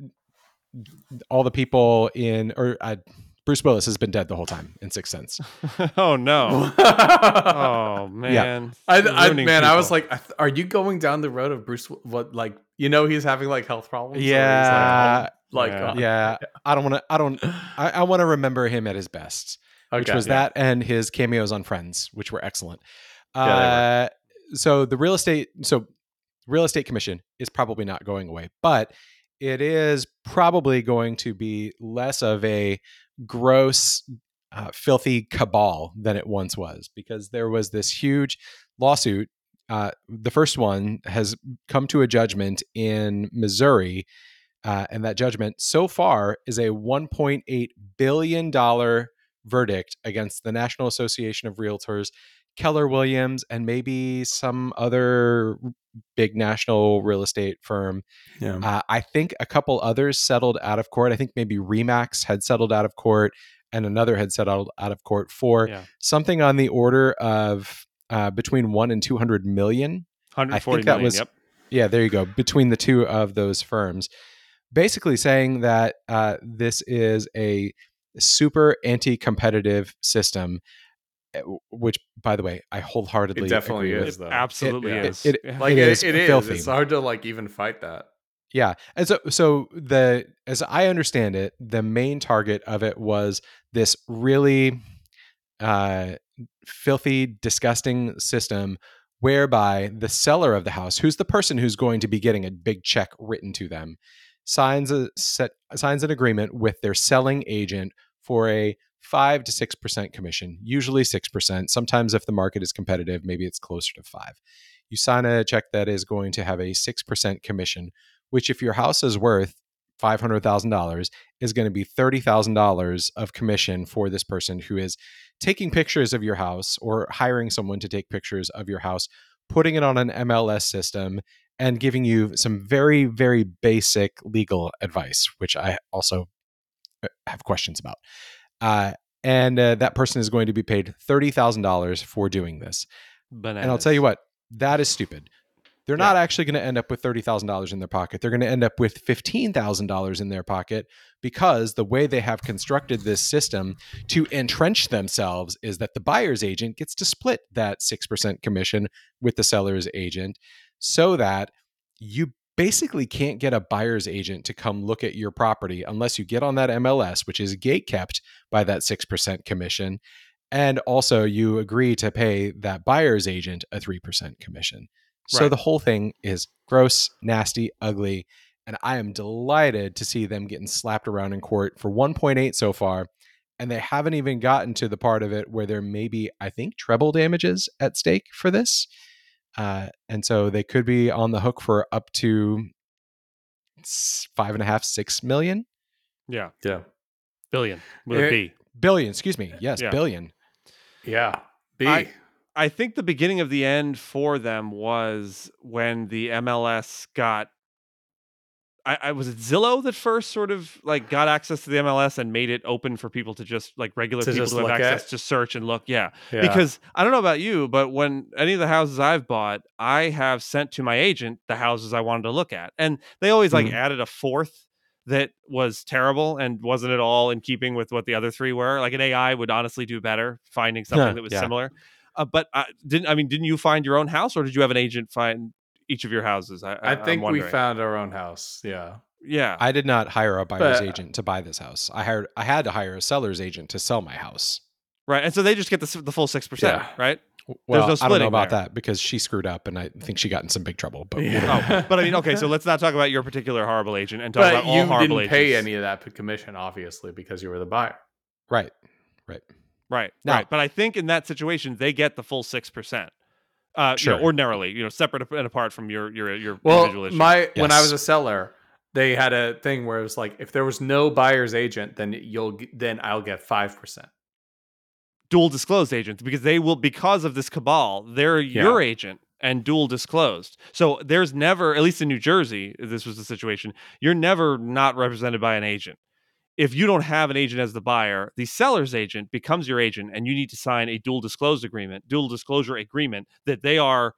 B: all the people in or uh, Bruce Willis has been dead the whole time in Sixth Sense. <laughs>
A: oh no. <laughs>
C: oh,
A: man.
C: I, I
A: Ruining
C: man, I was like, are you going down the road of Bruce? What like you know he's having like health problems? or he's,
B: Yeah,
C: like,
A: Yeah.
C: uh,
B: yeah. I don't want to. I don't. I, I want to remember him at his best, which
C: okay.
B: was that and his cameos on Friends, which were excellent.
C: Yeah,
B: Uh, so the real estate, so real estate commission is probably not going away, but it is probably going to be less of a gross, uh, filthy cabal than it once was because there was this huge lawsuit. Uh, the first one has come to a judgment in Missouri. Uh, and that judgment so far is a $1.8 billion verdict against the National Association of Realtors, Keller Williams, and maybe some other big national real estate firm.
C: Yeah.
B: Uh, I think a couple others settled out of court. I think maybe Remax had settled out of court, and another had settled out of court for
A: Yeah.
B: something on the order of uh, between one and two hundred million.
A: 140
B: that
A: million,
B: was-
A: Yep.
B: Yeah, there you go. Between the two of those firms, basically saying that uh, this is a super anti-competitive system. Uh, Which, by the way, I wholeheartedly
C: It definitely
B: agree with.
C: is.
A: It
C: though.
A: absolutely
B: It-
A: is.
B: it-
A: Yeah.
C: Like
B: It
C: it,
B: is
C: it is. It's hard to like even fight that.
B: Yeah, and so so the as I understand it, the main target of it was this really uh, filthy, disgusting system whereby the seller of the house, who's the person who's going to be getting a big check written to them, signs a set signs an agreement with their selling agent for a five to six percent commission, usually six percent. Sometimes, if the market is competitive, maybe it's closer to five. You sign a check that is going to have a six percent commission which if your house is worth $500,000 is going to be $30,000 of commission for this person who is taking pictures of your house or hiring someone to take pictures of your house, putting it on an MLS system and giving you some very very basic legal advice, which I also uh, have questions about. Uh, and uh, that person is going to be paid $30,000 for doing this.
A: Bananas.
B: And I'll tell you what, that is stupid. They're not actually going to end up with $30,000 in their pocket. They're going to end up with $15,000 in their pocket because the way they have constructed this system to entrench themselves is that the buyer's agent gets to split that 6% commission with the seller's agent so that you basically can't get a buyer's agent to come look at your property unless you get on that MLS, which is gate kept by that 6% commission. And also, you agree to pay that buyer's agent a 3% commission. So
A: Right.
B: the whole thing is gross, nasty, ugly. And I am delighted to see them getting slapped around in court for 1.8 so far. And they haven't even gotten to the part of it where there may be, I think, treble damages at stake for this. Uh, and so they could be on the hook for up to five and a half, six million
A: yeah,
C: Yeah.
A: billion with a
C: Eh,
A: B.
B: billion. Excuse me. Yes,
A: Yeah.
B: billion.
C: Yeah. B.
A: I- I think the beginning of the end for them was when the MLS got. I, I was it Zillow that first sort of like got access to the MLS and made it open for people to just like regular
C: To
A: people to have access
C: at?
A: to search and look. Yeah.
C: yeah.
A: Because I don't know about you, but when any of the houses I've bought, I have sent to my agent the houses I wanted to look at. And they always like
C: Mhm.
A: added a fourth that was terrible and wasn't at all in keeping with what the other three were. Like an AI would honestly do better finding something that was
B: Yeah.
A: similar. Uh, but I didn't I mean, didn't you find your own house or did you have an agent find each of your houses. I,
C: I think we found our own house. Yeah.
A: Yeah.
B: I did not hire a buyer's
C: but,
B: agent to buy this house. I hired I had to hire a seller's agent to sell my house.
A: Right. And so they just get the, the full 6%,
C: yeah.
A: right?
B: Well,
A: no
B: I don't know about
A: there.
B: that because she screwed up and I think she got in some big trouble. But
C: yeah.
A: oh, but I mean, okay, so let's not talk about your particular horrible agent and talk
C: but
A: about all horrible agents.
C: You didn't pay any of that commission, obviously, because you were the buyer.
B: Right.
A: Right. Right.
B: Now,
A: right. But I think in that situation, they get the full 6% uh, sure. You know, ordinarily, you know, separate and apart from your your your
C: well, my yes. when I was a seller, they had a thing where it was like, if there was no buyer's agent, then you'll then I'll get five percent.
A: Dual disclosed agents because they will because of this cabal, they're yeah. your agent and dual disclosed. So there's never, at least in New Jersey, this was the situation. You're never not represented by an agent. If you don't have an agent as the buyer, the seller's agent becomes your agent, and you need to sign a dual disclosed agreement, dual disclosure agreement that they are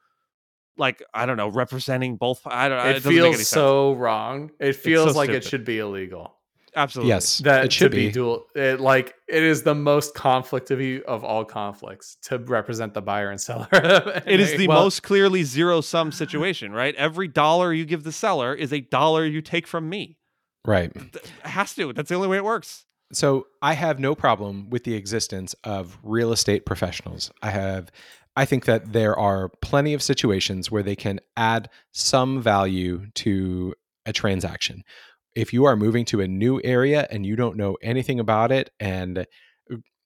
A: like I don't know, representing both. I don't.
C: It,
A: it doesn't make any
C: feels
A: sense.
C: so wrong. It feels like it should be illegal.
A: absolutely
B: Yes.
C: That
B: it should
C: be,
B: be.
C: dual. It, like it is the most conflict of you of all conflicts to represent the buyer and seller. <laughs>
A: It is the
B: Well-
A: most clearly zero sum situation, right? Every dollar you give the seller is a dollar you take from me.
B: Right.
A: It has to. That's the only way it works.
B: So I have no problem with the existence of real estate professionals. I have I think that there are plenty of situations where they can add some value to a transaction. if you are moving to a new area and you don't know anything about it and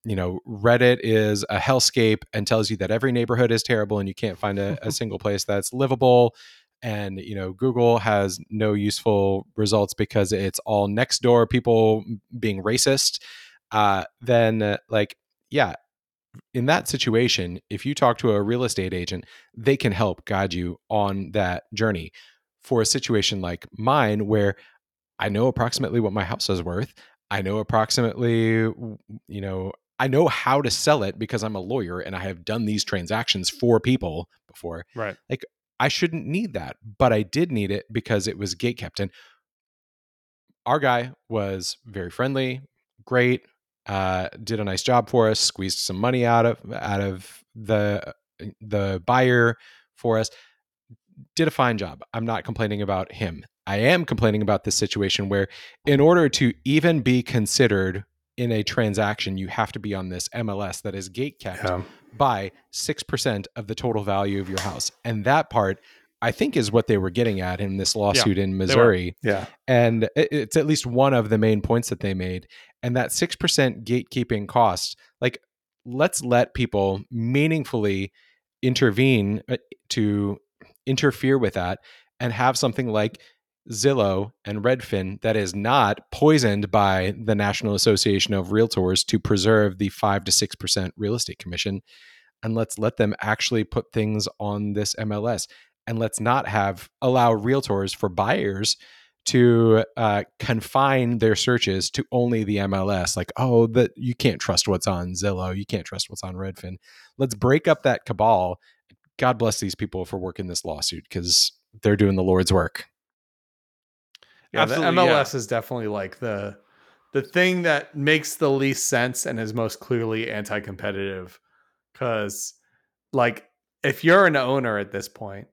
B: you know reddit is a hellscape and tells you that every neighborhood is terrible and you can't find a, a <laughs> single place that's livable and you know google has no useful results because it's all next door people being racist uh, then uh, like yeah in that situation if you talk to a real estate agent they can help guide you on that journey for a situation like mine where i know approximately what my house is worth i know approximately you know I know how to sell it because I'm a lawyer and I have done these transactions for people before.
A: Right.
B: Like I shouldn't need that, but I did need it because it was gate kept. And our guy was very friendly, great, uh, did a nice job for us, squeezed some money out of out of the the buyer for us. Did a fine job. I'm not complaining about him. I am complaining about this situation where, in order to even be considered in a transaction, you have to be on this MLS that is gate kept yeah. by 6% of the total value of your house. And that part, I think, is what they were getting at in this lawsuit yeah, in Missouri.
C: Yeah.
B: And it's at least one of the main points that they made. And that 6% gatekeeping cost, like, let's let people meaningfully intervene uh, to interfere with that and have something like Zillow and Redfin that is not poisoned by the National Association of Realtors to preserve the 5 to 6% real estate commission. And let's let them actually put things on this MLS. And let's not have allow realtors for buyers to uh, confine their searches to only the MLS. Like, oh, that you can't trust what's on Zillow, you can't trust what's on Redfin. Let's break up that cabal. God bless these people for working this lawsuit because they're doing the Lord's work.
C: Yeah, Absolutely, the MLS yeah. is definitely like the the thing that makes the least sense and is most clearly anti-competitive. Because, like, if you're an owner at this point,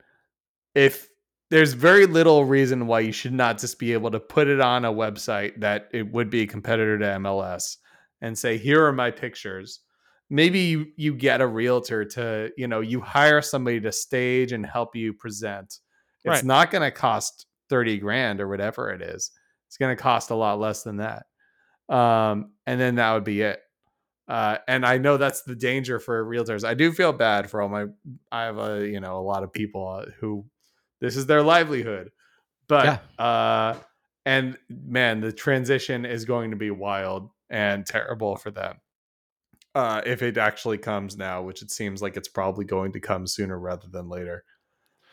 C: if there's very little reason why you should not just be able to put it on a website that it would be a competitor to MLS and say, here are my pictures. Maybe you, you get a realtor to, you know, you hire somebody to stage and help you present. It's right. not going to cost 30 grand or whatever it is. It's going to cost a lot less than that. Um, and then that would be it. Uh, and I know that's the danger for realtors. I do feel bad for all my, I have a, you know, a lot of people uh, who this is their livelihood, but, yeah. uh, and man, the transition is going to be wild and terrible for them. Uh, if it actually comes now, which it seems like it's probably going to come sooner rather than later.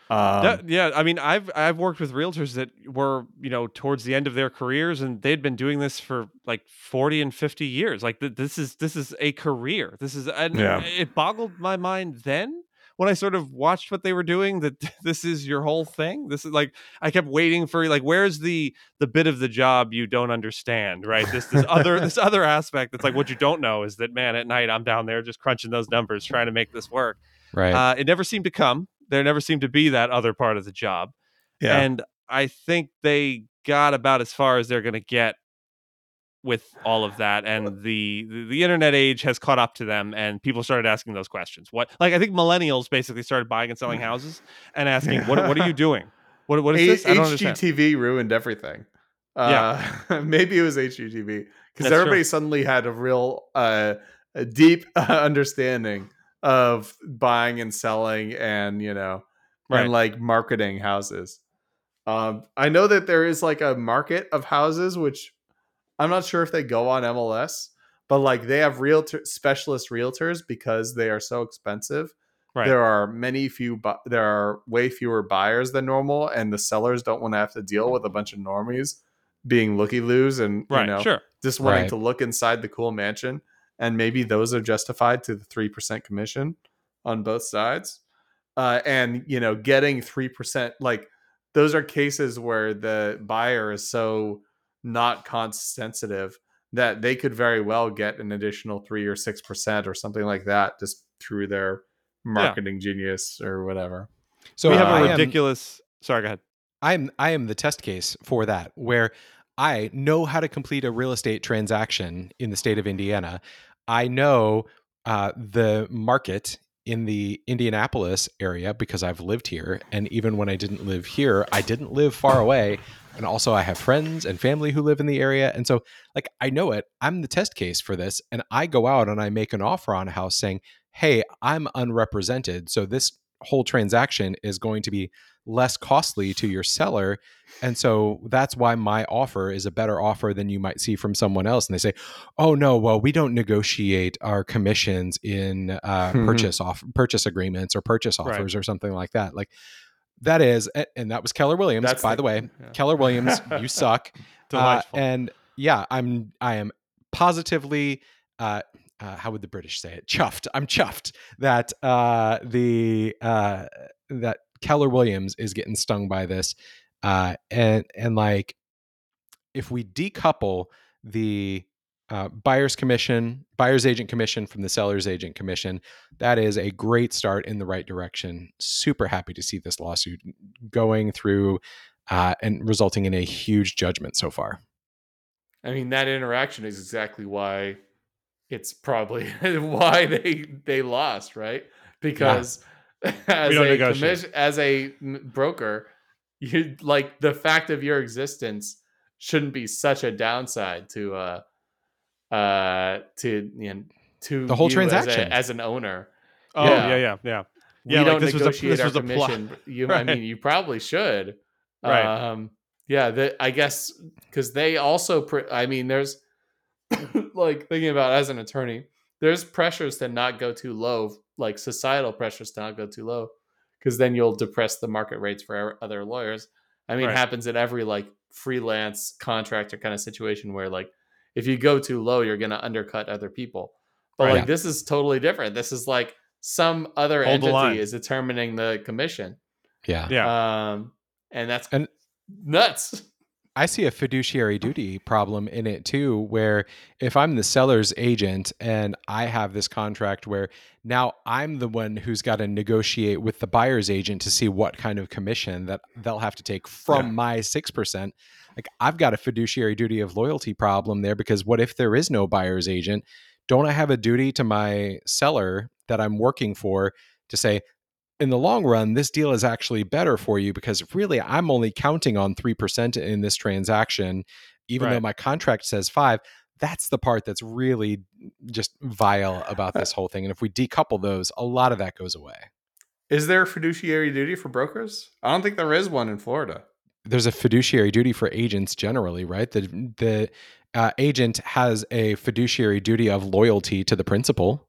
A: Um, that, yeah, I mean, I've I've worked with realtors that were you know towards the end of their careers, and they'd been doing this for like forty and fifty years. Like th- this is this is a career. This is and yeah. it boggled my mind then when I sort of watched what they were doing. That <laughs> this is your whole thing. This is like I kept waiting for like where's the the bit of the job you don't understand, right? This this other this <laughs> other aspect that's like what you don't know is that man at night I'm down there just crunching those numbers trying to make this work.
B: Right.
A: Uh, it never seemed to come there never seemed to be that other part of the job. Yeah. And I think they got about as far as they're going to get with all of that and the, the, the internet age has caught up to them and people started asking those questions what like i think millennials basically started buying and selling houses and asking yeah. what, what are you <laughs> doing what, what is
C: this hgtv ruined everything uh, yeah. <laughs> maybe it was hgtv because everybody true. suddenly had a real uh, a deep uh, <laughs> understanding of buying and selling and you know right. and like marketing houses. Um, I know that there is like a market of houses which I'm not sure if they go on MLS, but like they have realtor specialist realtors because they are so expensive. Right. There are many few bu- there are way fewer buyers than normal and the sellers don't want to have to deal with a bunch of normies being looky loos and right. you know
A: sure.
C: just wanting right. to look inside the cool mansion and maybe those are justified to the 3% commission on both sides uh, and you know getting 3% like those are cases where the buyer is so not cost sensitive that they could very well get an additional 3 or 6% or something like that just through their marketing yeah. genius or whatever
A: so we have uh, a ridiculous am, sorry go ahead
B: i'm i am the test case for that where I know how to complete a real estate transaction in the state of Indiana. I know uh, the market in the Indianapolis area because I've lived here. And even when I didn't live here, I didn't live far away. And also, I have friends and family who live in the area. And so, like, I know it. I'm the test case for this. And I go out and I make an offer on a house saying, hey, I'm unrepresented. So this whole transaction is going to be less costly to your seller. And so that's why my offer is a better offer than you might see from someone else. And they say, oh, no, well, we don't negotiate our commissions in uh,
C: Mhm.
B: purchase off purchase agreements or purchase
A: Right.
B: offers or something like that. Like that is, and that was Keller Williams,
C: That's
B: by
C: the-
B: the, way.
C: yeah.
B: Keller Williams, you <laughs> suck. Uh, and yeah, I'm I am positively uh, uh, how would the British say it? Chuffed. I'm chuffed that uh, the uh, that Keller Williams is getting stung by this, uh, and and like if we decouple the uh, buyer's commission, buyer's agent commission from the seller's agent commission, that is a great start in the right direction. Super happy to see this lawsuit going through uh, and resulting in a huge judgment so far.
C: I mean, that interaction is exactly why it's probably <laughs> why they they lost, right? Because as a commission, as a broker, you like the fact of your existence shouldn't be such a downside to uh uh to you know to
B: The whole
C: you as a-
B: transaction.
C: as, an owner.
A: oh
C: yeah.
A: yeah, yeah, yeah.
C: We
A: Yeah, like
C: don't
A: this was a-
C: negotiate
A: this
C: our
A: was a plot.
C: commission. You, I mean, <laughs> you probably should.
A: Right.
C: Um, yeah, the, I guess because they also, pr- I mean, there's <coughs> like thinking about as an attorney, there's pressures to not go too low, like societal pressures to not go too low, because then you'll depress the market rates for other lawyers. I mean,
A: Right.
C: it happens in every like freelance contractor kind of situation where like if you go too low, you're going to undercut other people. But
A: Right.
C: like
B: Yeah.
C: this is totally different. This is like some other
A: Hold
C: entity is determining the commission.
B: Yeah.
A: Yeah.
C: Um, and that's
B: And-
C: nuts.
B: I see a fiduciary duty problem in it too, where if I'm the seller's agent and I have this contract where now I'm the one who's got to negotiate with the buyer's agent to see what kind of commission that they'll have to take from
C: Yeah.
B: my 6%. Like I've got a fiduciary duty of loyalty problem there because what if there is no buyer's agent? Don't I have a duty to my seller that I'm working for to say, in the long run, this deal is actually better for you because really I'm only counting on 3% in this transaction, even though my contract says five. That's the part that's really just vile about <laughs> this whole thing. And if we decouple those, a lot of that goes away.
C: Is there a fiduciary duty for brokers? I don't think there is one in Florida.
B: There's a fiduciary duty for agents generally, right? The, the uh, agent has a fiduciary duty of loyalty to the principal.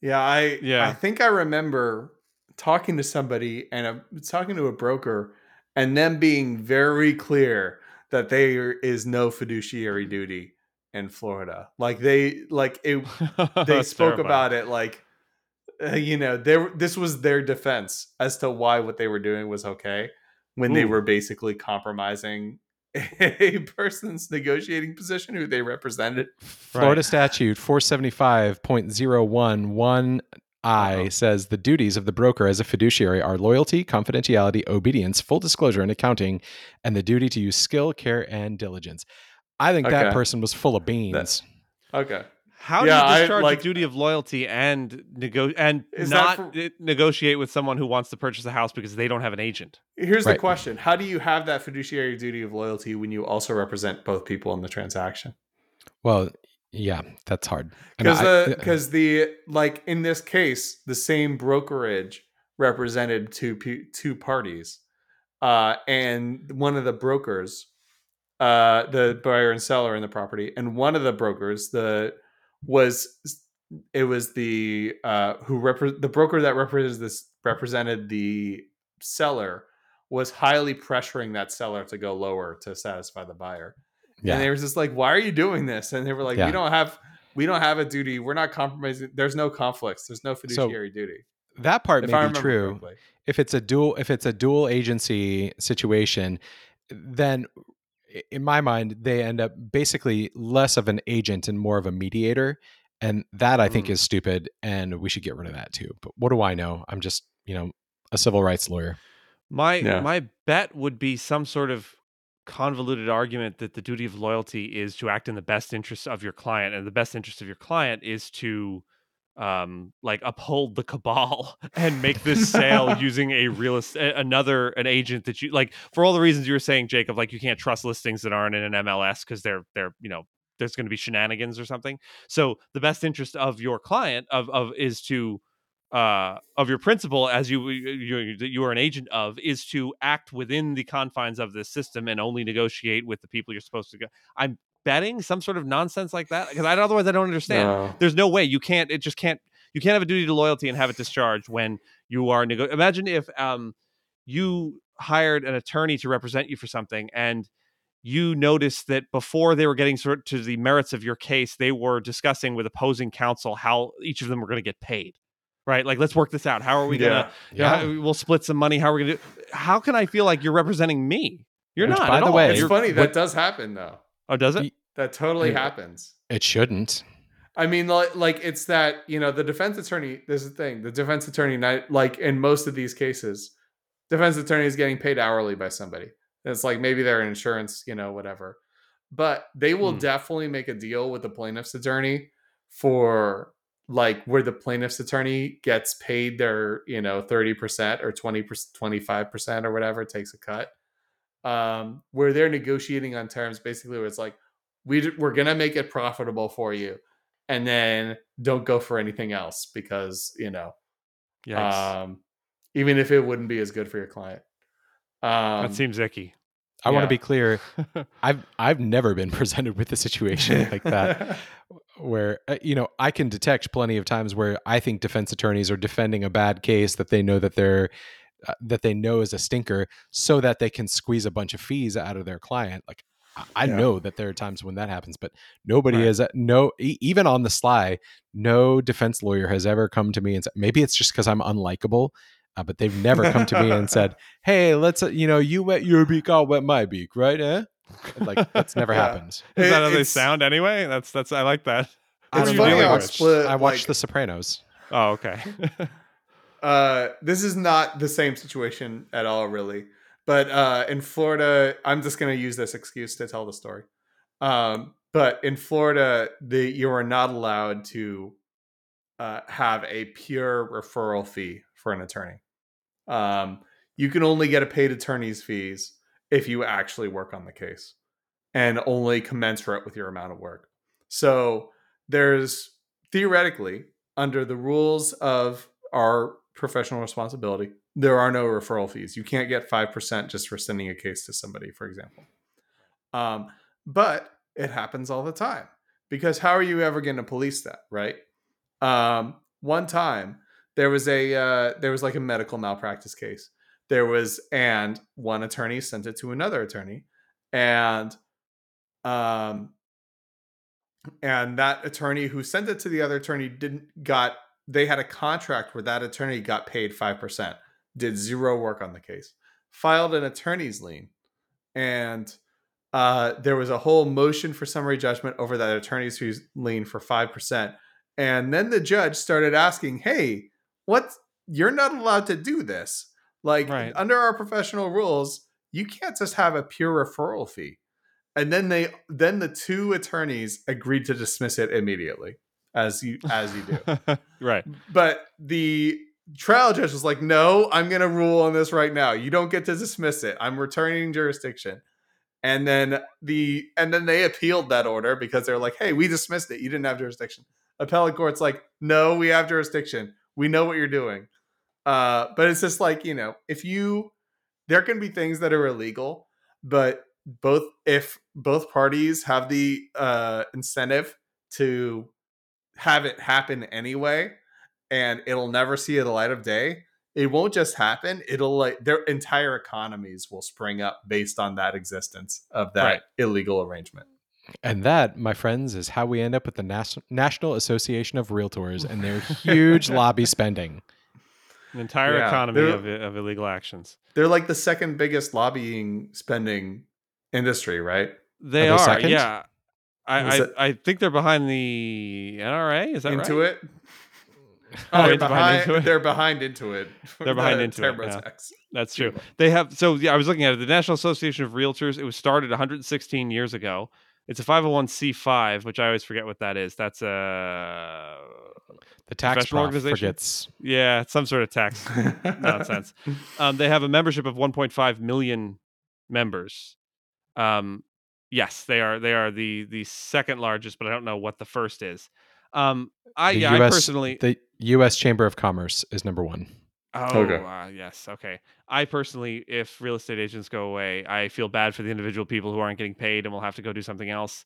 C: Yeah, I
A: Yeah.
C: I think I remember talking to somebody and talking to a broker and them being very clear that there is no fiduciary duty in Florida. Like they like it <laughs> they spoke
A: terrifying.
C: about it like uh, you know they this was their defense as to why what they were doing was okay when they were basically compromising <laughs> a person's negotiating position who they represented
B: Florida
A: Right.
B: statute 475.011 I
A: Uh-oh.
B: says the duties of the broker as a fiduciary are loyalty, confidentiality, obedience, full disclosure and accounting, and the duty to use skill, care, and diligence. I think that person was full of beans.
C: okay
A: How
C: Yeah,
A: do you discharge
C: like-
A: the duty of loyalty and nego- and not
C: for-
A: negotiate with someone who wants to purchase a house because they don't have an agent?
C: Here's the question: How do you have that fiduciary duty of loyalty when you also represent both people in the transaction?
B: Well, yeah, that's hard.
C: Because the because the like in this case, the same brokerage represented two two parties, uh, and one of the brokers, uh, the buyer and seller in the property, and one of the brokers, the was it was the uh, who repre- the broker that represented this represented the seller was highly pressuring that seller to go lower to satisfy the buyer.
B: Yeah.
C: And they were just like, "Why are you doing this?" And they were like,
B: Yeah.
C: "We don't have we don't have a duty. We're not compromising. There's no conflicts. There's no fiduciary duty."
B: that part
C: If
B: may
C: I
B: be true.
C: correctly.
B: if it's a dual if it's a dual agency situation then in my mind they end up basically less of an agent and more of a mediator and that i think
C: Mm.
B: is stupid and we should get rid of that too but what do i know i'm just you know a civil rights lawyer
A: My
C: Yeah.
A: my bet would be some sort of convoluted argument that the duty of loyalty is to act in the best interest of your client and the best interest of your client is to um like uphold the cabal <laughs> and make this sale <laughs> using a real est- a- another an agent that you like for all the reasons you were saying Jacob like you can't trust listings that aren't in an MLS because they're they're you know there's going to be shenanigans or something. So the best interest of your client of of is to uh of your principal as you you you are an agent of is to act within the confines of this system and only negotiate with the people you're supposed to go i'm betting some sort of nonsense like that? Because I otherwise i don't understand.
C: No.
A: there's no way you can't it just can't you can't have a duty to loyalty and have it discharged when you are nego- imagine if um you hired an attorney to represent you for something and you noticed that before they were getting sort to the merits of your case they were discussing with opposing counsel how each of them were going to get paid right like let's work this out how are we gonna
C: Yeah.
A: yeah. we'll split some money how are we gonna do how can i feel like you're representing me you're
B: Which,
A: not
B: by
A: at
B: the
A: all.
B: way,
C: It's
A: You're-
C: funny that
B: what-
C: does happen though.
A: oh does it
C: That totally
B: Yeah.
C: happens.
B: It shouldn't.
C: I mean, like, like it's that you know the defense attorney. There's the thing: the defense attorney, not like in most of these cases, defense attorney is getting paid hourly by somebody. And it's like maybe they're an insurance, you know, whatever. But they will
A: Hmm.
C: definitely make a deal with the plaintiff's attorney for like where the plaintiff's attorney gets paid their you know 30% or 20 25% or whatever takes a cut um where they're negotiating on terms basically where it's like we d- we're gonna make it profitable for you and then don't go for anything else because you know
A: Yikes.
C: um even if it wouldn't be as good for your client um
A: that seems icky
B: I want to be clear. <laughs> I've I've never been <laughs> presented with a situation like that <laughs> where uh, you know I can detect plenty of times where I think defense attorneys are defending a bad case that they know that they're uh, that they know is a stinker so that they can squeeze a bunch of fees out of their client like I-
C: Yeah.
B: know that there are times when that happens but nobody
A: Right.
B: is no e- even on the sly no defense lawyer has ever come to me and said maybe it's just cuz I'm unlikable uh, but they've never come to me and said <laughs> hey let's uh, you know you wet your beak i'll wet my beak right eh <laughs> like that's never
C: Yeah.
B: happened
A: Is that how they sound anyway? That's that's I like that.
B: I
C: It's
B: don't
C: funny how
B: I
C: it's
B: watched-
C: split,
B: I watched
C: like-
B: The Sopranos.
A: Oh, okay. <laughs>
C: uh this is not the same situation at all really but uh in florida i'm just going to use this excuse to tell the story um but in florida the you are not allowed to uh have a pure referral fee for an attorney um you can only get a paid attorney's fees if you actually work on the case and only commensurate with your amount of work so there's theoretically under the rules of our professional responsibility, there are no referral fees. You can't get 5% just for sending a case to somebody, for example. Um, but it happens all the time because how are you ever going to police that, right? Um, one time there was a uh, there was like a medical malpractice case. There was and one attorney sent it to another attorney, and um, and that attorney who sent it to the other attorney didn't got they had a contract where that attorney got paid 5% did zero work on the case filed an attorney's lien and uh, there was a whole motion for summary judgment over that attorney's lien for 5% and then the judge started asking hey what you're not allowed to do this like
A: Right.
C: under our professional rules you can't just have a pure referral fee. And then they then the two attorneys agreed to dismiss it immediately as you as you do. <laughs>
A: Right.
C: but the trial judge was like no i'm going to rule on this right now. You don't get to dismiss it. I'm returning jurisdiction. And then the and then they appealed that order because they're like hey we dismissed it. You didn't have jurisdiction. Appellate court's like no we have jurisdiction. We know what you're doing uh but it's just like you know if you there can be things that are illegal but both if both parties have the uh incentive to have it happen anyway and it'll never see the light of day it won't just happen it'll like their entire economies will spring up based on that existence of that
A: Right.
C: illegal arrangement
B: And that, my friends, is how we end up with the Nas- National Association of Realtors and their <laughs> huge lobby spending.
A: An entire
C: Yeah,
A: economy of, of illegal actions.
C: they're like the second biggest lobbying spending industry right
A: They
B: Are
A: are,
B: they
A: yeah. I, I, I think they're behind the NRA. Is that
C: into
A: right?
C: it
A: Oh,
C: they're
A: into
C: behind,
A: Intuit?
C: they're behind into it
A: They're behind <laughs>
C: The
A: Intuit, yeah. That's true. They have so yeah. I was looking at it. The National Association of Realtors. It was started 116 years ago. It's a 501c5, which I always forget what that is. That's a
B: The tax
A: Professional organization?
B: forgets.
A: yeah, it's some sort of tax <laughs> nonsense. Um, they have a membership of 1.5 million members. Um, yes, they are. They are the the second largest, but I don't know what the first is. Um, I
B: The
A: yeah, I personally.
B: the U.S. Chamber of Commerce is number one.
A: Oh,
C: Okay.
A: uh, yes. Okay. I personally, if real estate agents go away, I feel bad for the individual people who aren't getting paid and will have to go do something else.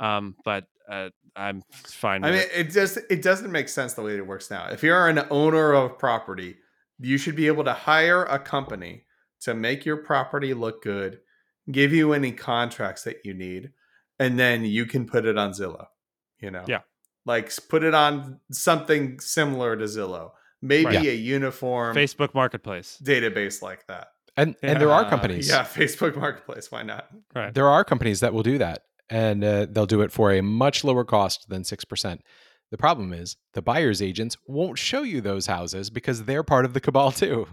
A: Um, but uh, I'm fine.
C: I
A: With
C: mean,
A: it.
C: it just it doesn't make sense the way it works now. If you're an owner of property, you should be able to hire a company to make your property look good, give you any contracts that you need, and then you can put it on Zillow. You know,
A: Yeah.
C: like put it on something similar to Zillow, maybe
B: Right.
C: a uniform
A: Facebook Marketplace.
C: database like that.
B: And and there are
C: Uh,
B: companies.
C: yeah, <laughs> Facebook Marketplace. Why not?
A: Right.
B: There are companies that will do that, and uh, they'll do it for a much lower cost than six percent. The problem is the buyer's agents won't show you those houses because they're part of the cabal <laughs> too.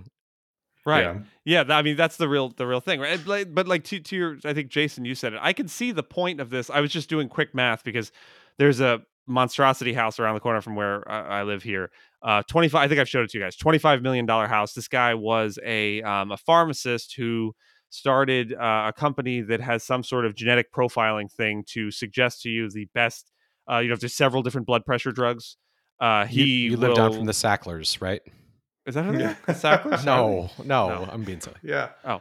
A: Right.
C: Yeah.
A: Yeah, I mean that's the real the real thing, right? Like- But like to to your, I think Jason, you said it. I can see the point of this. I was just doing quick math because there's a monstrosity house around the corner from where I, I live here. Uh, twenty five. I think I've showed it to you guys. Twenty five million dollar house. This guy was a um, a pharmacist who started uh, a company that has some sort of genetic profiling thing to suggest to you the best. Uh, you know, there's several different blood pressure drugs. Uh,
B: You,
A: he
B: you live down
A: will-
B: from the Sacklers, right?
A: Is that who they
C: Yeah. <laughs>
A: Sacklers?
B: No, no,
A: No.
B: I'm being silly.
C: Yeah.
A: Uh,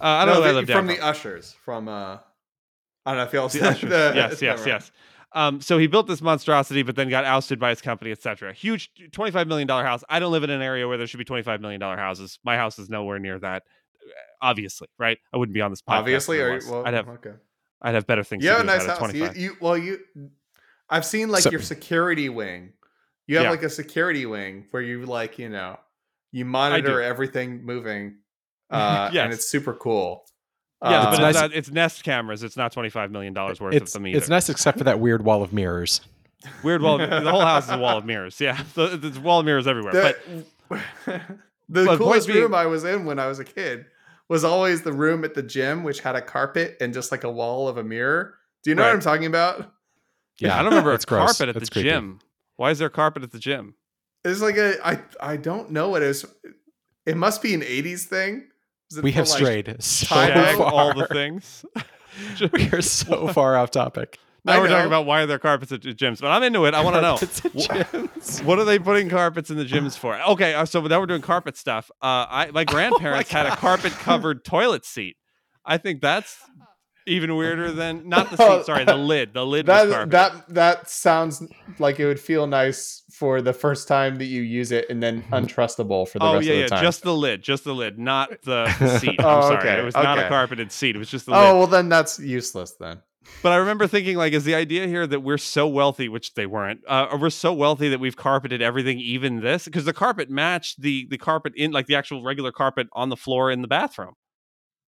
A: I don't
C: No,
A: know. where I
C: the-
A: live down
C: from the ushers from uh I don't know if y'all
A: The Ushers. <laughs>
C: the-
A: yes, yes,
C: never
A: yes. Um, so he built this monstrosity, but then got ousted by his company, etc. Huge, twenty-five million dollar house. I don't live in an area where there should be twenty-five million dollar houses. My house is nowhere near that. Obviously, right? I wouldn't be on this podcast.
C: Obviously, or well,
A: I'd have,
C: okay.
A: I'd have better things.
C: You
A: to
C: have a
A: do
C: nice
A: if I had
C: house. You,
A: 25.
C: you well, you. I've seen like
B: So-
C: your security wing. You have
A: Yeah.
C: like a security wing where you like you know you monitor everything moving, <laughs> uh,
A: Yes.
C: and it's super cool.
A: Yeah,
C: Uh,
A: but
B: it's
A: it's,
B: nice-
A: not, it's Nest cameras. It's not twenty-five million dollars worth
B: It's
A: of them either.
B: it's nice except for that weird wall of mirrors. <laughs>
A: Weird wall. <laughs> the whole house is a wall of mirrors. Yeah, the- there's wall of mirrors everywhere. but
C: the, the
A: but point
C: coolest
A: being-
C: room I was in when I was a kid was always the room at the gym, which had a carpet and just like a wall of a mirror. Do you know
A: Right.
C: what I'm talking about?
A: yeah, I don't remember <laughs> a
B: it's gross.
A: carpet at
B: It's
A: the
B: creepy.
A: gym. Why is there carpet at the gym?
C: It's like a I I don't know what it is. It must be an '80s thing.
B: We have
C: like-
B: strayed so
C: Shag
A: Shag
B: far.
A: all the things. <laughs>
B: we are so <laughs> far off topic.
A: Now we're talking about why are there carpets at gyms, but I'm into it. I want to know
B: at gyms. <laughs>
A: what are they putting carpets in the gyms for? Okay, uh, so now we're doing carpet stuff. Uh, I my <laughs> grandparents had a carpet covered toilet seat. I think that's even weirder than not the seat. <laughs> Sorry, the lid. The lid
C: That that that sounds like it would feel nice for the first time that you use it, and then untrustable for the
A: oh
C: rest
A: yeah,
C: of the
A: yeah,
C: time.
A: just the lid, just the lid, not the, seat. I'm
C: Oh,
A: sorry,
C: okay,
A: it was not a carpeted seat. It was just the lid.
C: oh well, then that's useless then.
A: But I remember thinking, like, is the idea here that we're so wealthy, which they weren't, uh, or we're so wealthy that we've carpeted everything, even this, because the carpet matched the the carpet in, like, the actual regular carpet on the floor in the bathroom.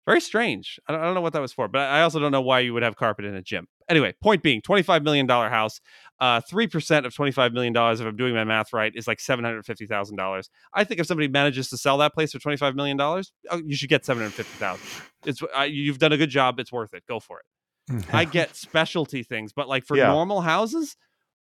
A: Very strange. I don't, I don't know what that was for, but I also don't know why you would have carpet in a gym. Anyway, point being, twenty five million dollar house, uh, three percent of twenty five million dollars, if I'm doing my math right, is like seven hundred fifty thousand dollars. I think if somebody manages to sell that place for twenty five million dollars, oh, you should get seven hundred fifty thousand. It's uh, you've done a good job. It's worth it. Go for it. Mm-hmm. I get specialty things, but like for
C: Yeah.
A: normal houses,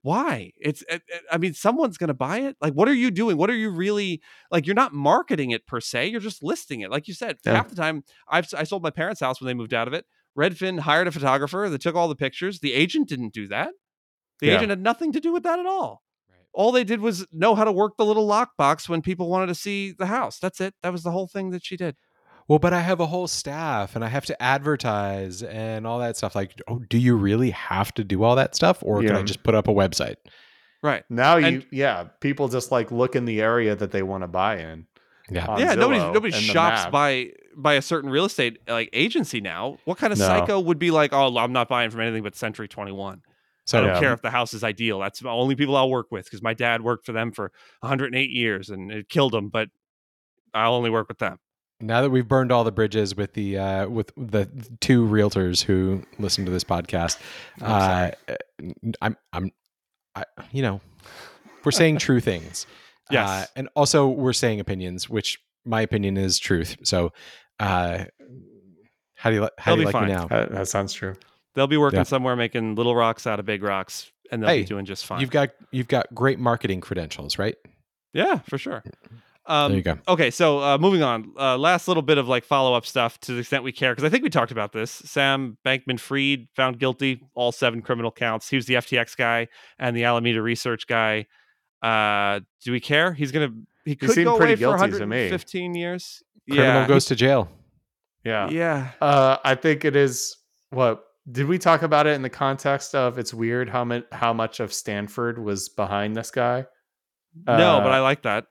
A: why? It's it, it- I mean, someone's going to buy it. Like what are you doing? What are you really like you're not marketing it per se, you're just listing it. Like you said,
C: Yeah.
A: half the time I've I sold my parents' house when they moved out of it. Redfin hired a photographer that took all the pictures. The agent didn't do that. The
C: Yeah.
A: agent had nothing to do with that at all. All they did was know how to work the little lockbox when people wanted to see the house. That's it. That was the whole thing that she did.
B: Well, but I have a whole staff and I have to advertise and all that stuff. Like, oh, do you really have to do all that stuff, or can I just put up a website?
A: Right.
C: Now you,
A: And-
C: yeah, people just like look in the area that they want to buy in.
B: Yeah,
A: yeah, nobody
C: Zillow
A: nobody
C: and
A: shops
C: map.
A: by by a certain real estate like agency now. What kind of
C: No.
A: psycho would be like, oh, I'm not buying from anything but Century 21.
B: so
A: I don't
C: Yeah.
A: care if the house is ideal. That's the only people I'll work with because my dad worked for them for 108 years and it killed him. But I'll only work with them.
B: Now that we've burned all the bridges with the uh, with the two realtors who listen to this podcast,
C: I'm
B: uh, I'm I'm I, you know we're saying true things. <laughs>
A: Yes.
B: uh, and also we're saying opinions, which my opinion is truth. So, uh, how do you how
A: They'll
B: do you like me
A: fine.
B: now?
C: That, that sounds true.
A: They'll be working
B: Yeah.
A: somewhere making little rocks out of big rocks, and they'll
B: Hey,
A: be doing just fine.
B: You've got you've got great marketing credentials, right?
A: yeah, for sure. Um,
B: there you go.
A: Okay, so uh, moving on. Uh, last little bit of like follow up stuff to the extent we care, because I think we talked about this. Sam Bankman Fried found guilty, all seven criminal counts. He was the FTX guy and the Alameda Research guy. Uh, do we care? He's gonna he could
C: seemed
A: go
C: pretty
A: away for
C: guilty to me.
A: 115 years.
B: Criminal
A: yeah,
B: goes to jail.
C: Yeah.
A: yeah.
C: Uh, I think it is what did we talk about it in the context of it's weird how much how much of Stanford was behind this guy?
A: no, but
C: Uh,
A: I like that.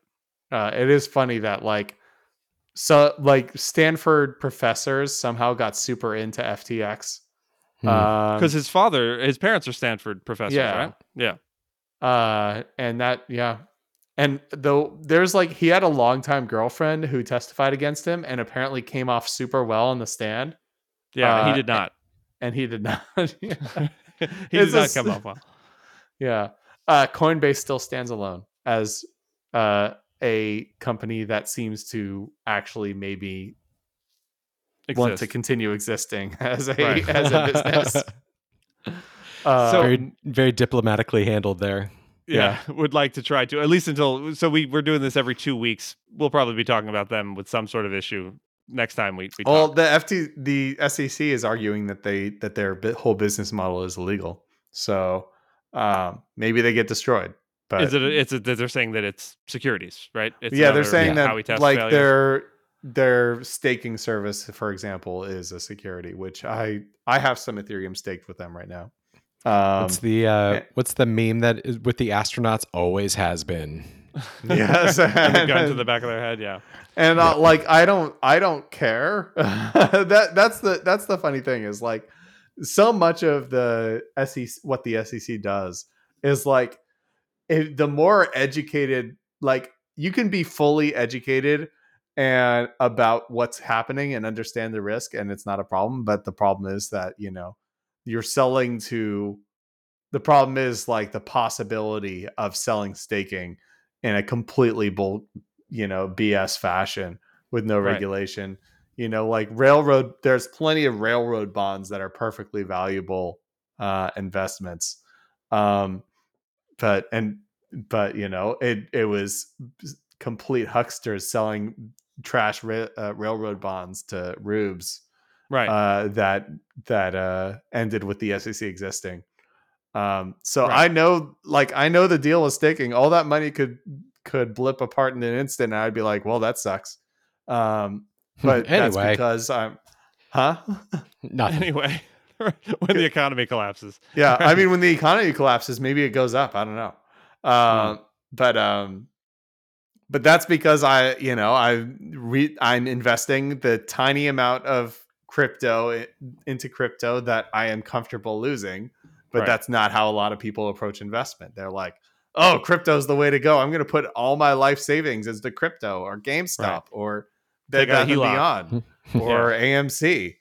C: Uh, it is funny that like so like Stanford professors somehow got super into FTX.
B: Hmm.
C: Um,
A: Because his father, his parents are Stanford professors,
C: yeah.
A: right? Yeah.
C: uh and that yeah and though there's like he had a longtime girlfriend who testified against him and apparently came off super well on the stand
A: Yeah,
C: Uh,
A: he did not.
C: and he did not <laughs> <laughs>
A: he
C: It's
A: did not come off well. <laughs>
C: Yeah. Uh, Coinbase still stands alone as uh, a company that seems to actually maybe want to continue existing <laughs> as a
A: Right.
C: as a business. Uh, <laughs>
A: So-
B: very very diplomatically handled there.
A: yeah, would like to try to at least until so we we're doing this every two weeks. We'll probably be talking about them with some sort of issue next time we, we
C: well,
A: talk.
C: the FT the SEC is arguing that they that their whole business model is illegal. So um, maybe they get destroyed. But
A: Is it? A, it's a, they're saying that it's securities, right? It's
C: yeah, they're
A: another
C: saying
A: how we
C: that like
A: failures.
C: their their staking service, for example, is a security, which I I have some Ethereum staked with them right now. Um,
B: what's the uh,
C: eh.
B: what's the meme that is with the astronauts always has been? <laughs>
C: Yes, <laughs>
A: and the gun to the back of their head. Yeah,
C: and uh, like I don't I don't care. <laughs> that that's the that's the funny thing is like so much of the SEC what the SEC does is like if the more educated like you can be fully educated and about what's happening and understand the risk and it's not a problem but the problem is that you know you're selling to the problem is like the possibility of selling staking in a completely bull you know bs fashion with no
A: Right.
C: regulation you know like railroad there's plenty of railroad bonds that are perfectly valuable uh investments um but and but you know it it was complete hucksters selling trash ra- uh, railroad bonds to rubes
A: right.
C: uh, that that uh, ended with the SEC existing. Um, so
A: Right.
C: I know, like, I know the deal was sticking. All that money could could blip apart in an instant, and I'd be like, "Well, that sucks." Um, <laughs> but that's
B: Anyway.
C: because I'm, huh? <laughs>
B: Nothing.
A: anyway, <laughs> when the economy collapses,
C: yeah, I mean, when the <laughs> economy collapses, maybe it goes up. I don't know. Um, But um, but that's because I, you know, I re- I'm investing the tiny amount of crypto into crypto that I am comfortable losing. But
A: Right.
C: that's not how a lot of people approach investment. They're like, "Oh, crypto's the way to go. I'm going to put all my life savings into crypto or GameStop or
A: Take
C: Bed Bath and Beyond <laughs> or AMC."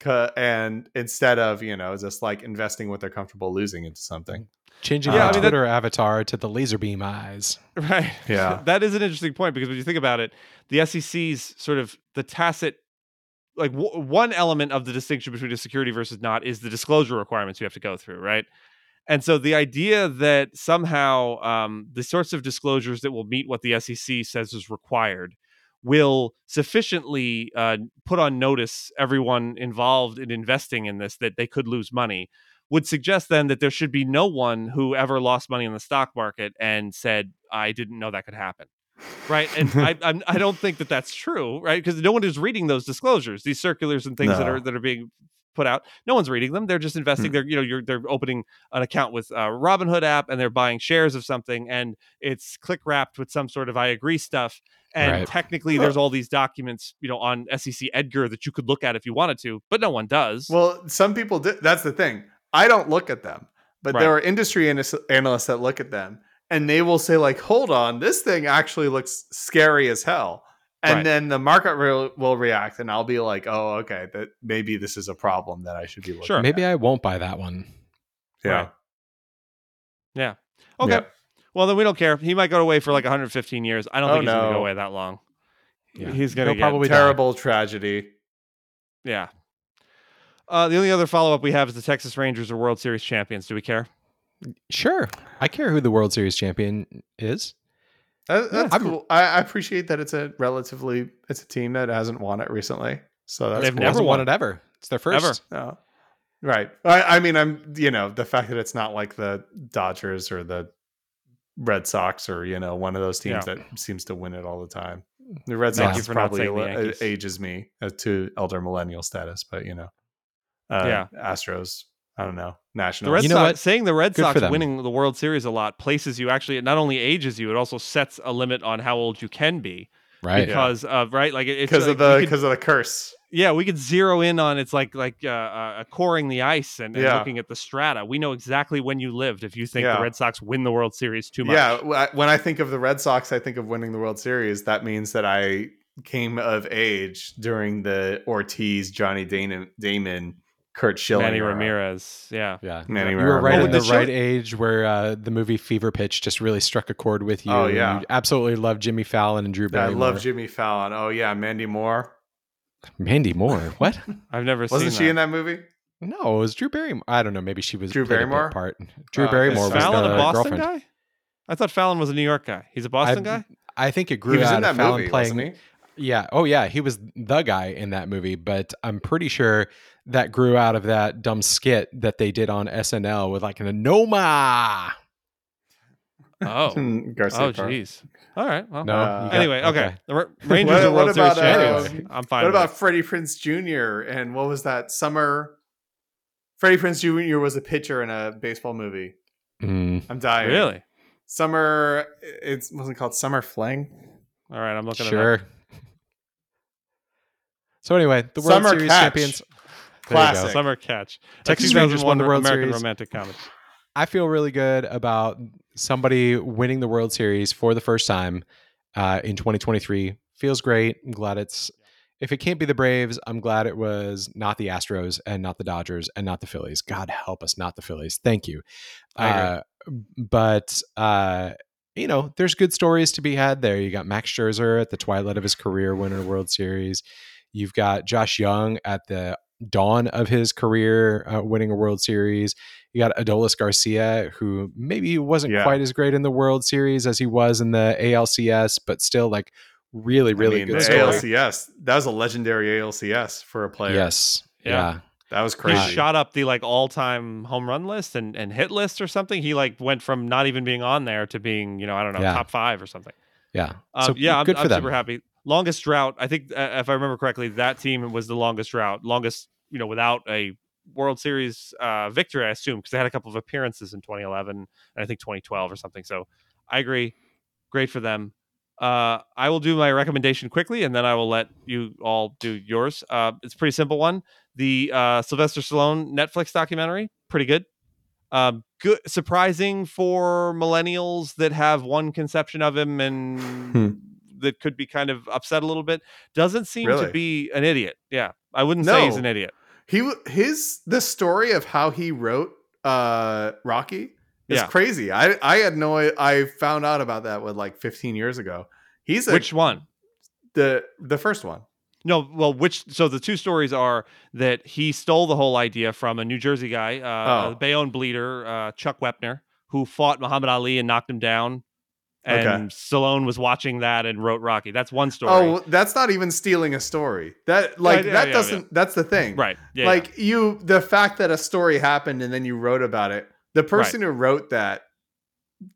C: Ca- And instead of you know just like investing what they're comfortable losing into something,
B: Changing
C: Yeah,
B: my
C: I mean,
A: that-
B: Twitter avatar to the laser beam eyes.
A: Right. <laughs>
C: Yeah. <laughs>
A: that is an interesting point because when you think about it, the SEC's sort of the tacit, like w- one element of the distinction between a security versus not is the disclosure requirements you have to go through, right? And so the idea that somehow um, the sorts of disclosures that will meet what the SEC says is required will sufficiently uh, put on notice everyone involved in investing in this that they could lose money would suggest then that there should be no one who ever lost money in the stock market and said i didn't know that could happen. Right? And I, <laughs> I'm, i don't think that that's true right? Because no one is reading those disclosures these circulars and things that are that are being put out no one's reading them they're just investing hmm. they're you know you're they're opening an account with a robinhood app and they're buying shares of something and it's click wrapped with some sort of i agree stuff and
B: Right.
A: technically there's all these documents you know on sec edgar that you could look at if you wanted to but no one does
C: Well, some people do. That's the thing. I don't look at them, but
A: Right.
C: there are industry analysts that look at them and they will say, like, hold on, this thing actually looks scary as hell. And
A: Right.
C: then the market will, will react, and I'll be like, oh, okay, that maybe this is a problem that I should be looking
A: Sure.
C: at.
B: Maybe I won't buy that one.
C: Yeah.
A: Right. yeah okay
C: Yeah.
A: well then we don't care he might go away for like 115 years i don't
C: Oh,
A: think he's gonna go away that long
B: Yeah.
A: he's gonna
B: He'll
A: get
B: probably die.
C: Terrible tragedy.
A: Yeah. Uh, the only other follow up we have is the Texas Rangers are World Series champions. Do we care?
B: Sure. I care who the World Series champion is.
C: That- that's
B: I'm-
C: cool. I, I appreciate that it's a relatively it's a team that hasn't won it recently. So that's
A: They've
C: cool.
A: never won
B: won it ever. It's their first.
A: Ever.
C: No. Right. I, I mean, I'm you know the fact that it's not like the Dodgers or the Red Sox or you know one of those teams
A: Yeah.
C: that seems to win it all the time. The Red Sox
B: you
C: is probably
A: saying the
C: a- ages me uh, to elder millennial status, but you know, uh,
A: Yeah.
C: Astros. I don't know.
A: The Red
B: You know
A: Sox
B: what?
A: saying the Red
B: Good
A: Sox winning the World Series a lot places you actually it not only ages you, it also sets a limit on how old you can be
B: Right.
A: because of right like it- it's
C: because
A: like
C: of the because of the curse.
A: yeah we could zero in on it's like like uh, uh, coring the ice and, and
C: Yeah.
A: looking at the strata. We know exactly when you lived if you think
C: Yeah.
A: the Red Sox win the World Series too much.
C: Yeah, when I think of the Red Sox, I think of winning the World Series. That means that I came of age during the Ortiz, Johnny Damon, Damon Curt Schilling,
A: Manny
C: era.
A: Ramirez. Yeah.
B: Yeah.
C: Manny
B: You were right
C: Ramirez.
B: in the
A: Did
B: right age where uh, the movie Fever Pitch just really struck a chord with you.
C: Oh, yeah.
B: You absolutely love Jimmy Fallon and Drew Barrymore.
C: I love Jimmy Fallon. Oh yeah, Mandy Moore.
B: Mandy Moore. <laughs> What?
A: I've never seen.
C: Wasn't she
A: that.
C: in that movie?
B: No, it was Drew Barrymore. I don't know. Maybe she was
C: Drew
B: played a
C: Barrymore?
B: part. Drew
C: Uh,
B: Barrymore
C: is
B: was
A: Fallon
B: the
A: a Boston
B: girlfriend.
A: guy? I thought Fallon was a New York guy. He's a Boston
B: I-
A: guy?
B: I think it grew
C: He was
B: out
C: in that
B: of Fallon
C: movie,
B: playing.
C: wasn't he?
B: Yeah. Oh, yeah. He was the guy in that movie, but I'm pretty sure that grew out of that dumb skit that they did on SNL with like an Anoma.
A: Oh. <laughs>
C: Garcia
A: oh, jeez. All right. Well,
B: No.
C: Uh,
B: you got-
A: anyway, okay. The Ra- Rangers
C: What-
A: are
C: what
A: World Series
C: about,
A: champions.
C: um,
A: I'm fine.
C: What
A: with
C: about Freddie Prinze Jr. and what was that summer? Freddie Prinze Jr. was a pitcher in a baseball movie.
B: Mm.
C: I'm dying.
A: Really?
C: Summer. It wasn't called Summer Fling.
A: All right. I'm looking at
B: Sure. <laughs> So anyway, the World
C: Summer
B: Series
C: Catch.
B: champions.
C: Classic.
A: Summer Catch.
B: Texas Rangers won the
A: 2001
B: World
A: American
B: Series.
A: romantic comedy.
B: I feel really good about somebody winning the World Series for the first time uh, in 2023. Feels great. I'm glad it's. If it can't be the Braves, I'm glad it was not the Astros and not the Dodgers and not the Phillies. God help us, not the Phillies. Thank you. Uh, but uh, you know, there's good stories to be had there. You got Max Scherzer at the twilight of his career, winning a World Series. You've got Josh Jung at the dawn of his career, uh, winning a World Series. You got Adolis Garcia, who maybe wasn't
C: Yeah.
B: quite as great in the World Series as he was in the ALCS, but still like really, really
C: I mean,
B: good
C: the. ALCS. That was a legendary ALCS for a player.
B: Yes.
A: Yeah.
B: Yeah.
C: that was crazy.
A: He
C: crazy.
A: shot up the like all-time home run list and, and hit list or something. He like went from not even being on there to being, you know, I don't know,
B: Yeah.
A: top five or something.
B: Yeah.
A: Um,
B: so
A: yeah, I'm,
B: good for
A: I'm
B: them.
A: super happy. Longest drought. I think uh, if I remember correctly, that team was the longest drought. Longest, you know, without a World Series uh, victory, I assume, because they had a couple of appearances in 2011 and I think 2012 or something. So I agree. Great for them. Uh, I will do my recommendation quickly, and then I will let you all do yours. Uh, it's a pretty simple one. The uh, Sylvester Stallone Netflix documentary, pretty good. Um, good, surprising for millennials that have one conception of him and
C: Hmm.
A: That could be kind of upset a little bit. Doesn't seem to be an idiot. Yeah, I wouldn't say he's an idiot.
C: He his the story of how he wrote uh Rocky is
A: Yeah.
C: crazy. I I had no I found out about that with like 15 years ago. He's a,
A: Which one?
C: the the first one.
A: No, well, which so the two stories are that he stole the whole idea from a New Jersey guy, uh,
C: Oh.
A: a Bayonne bleeder, uh, Chuck Wepner, who fought Muhammad Ali and knocked him down. And
C: Okay.
A: Stallone was watching that and wrote Rocky. That's one story.
C: Oh, that's not even stealing a story. That like
A: yeah,
C: that
A: yeah,
C: doesn't that's the thing.
A: right. Yeah.
C: like you the fact that a story happened and then you wrote about it. The person who wrote that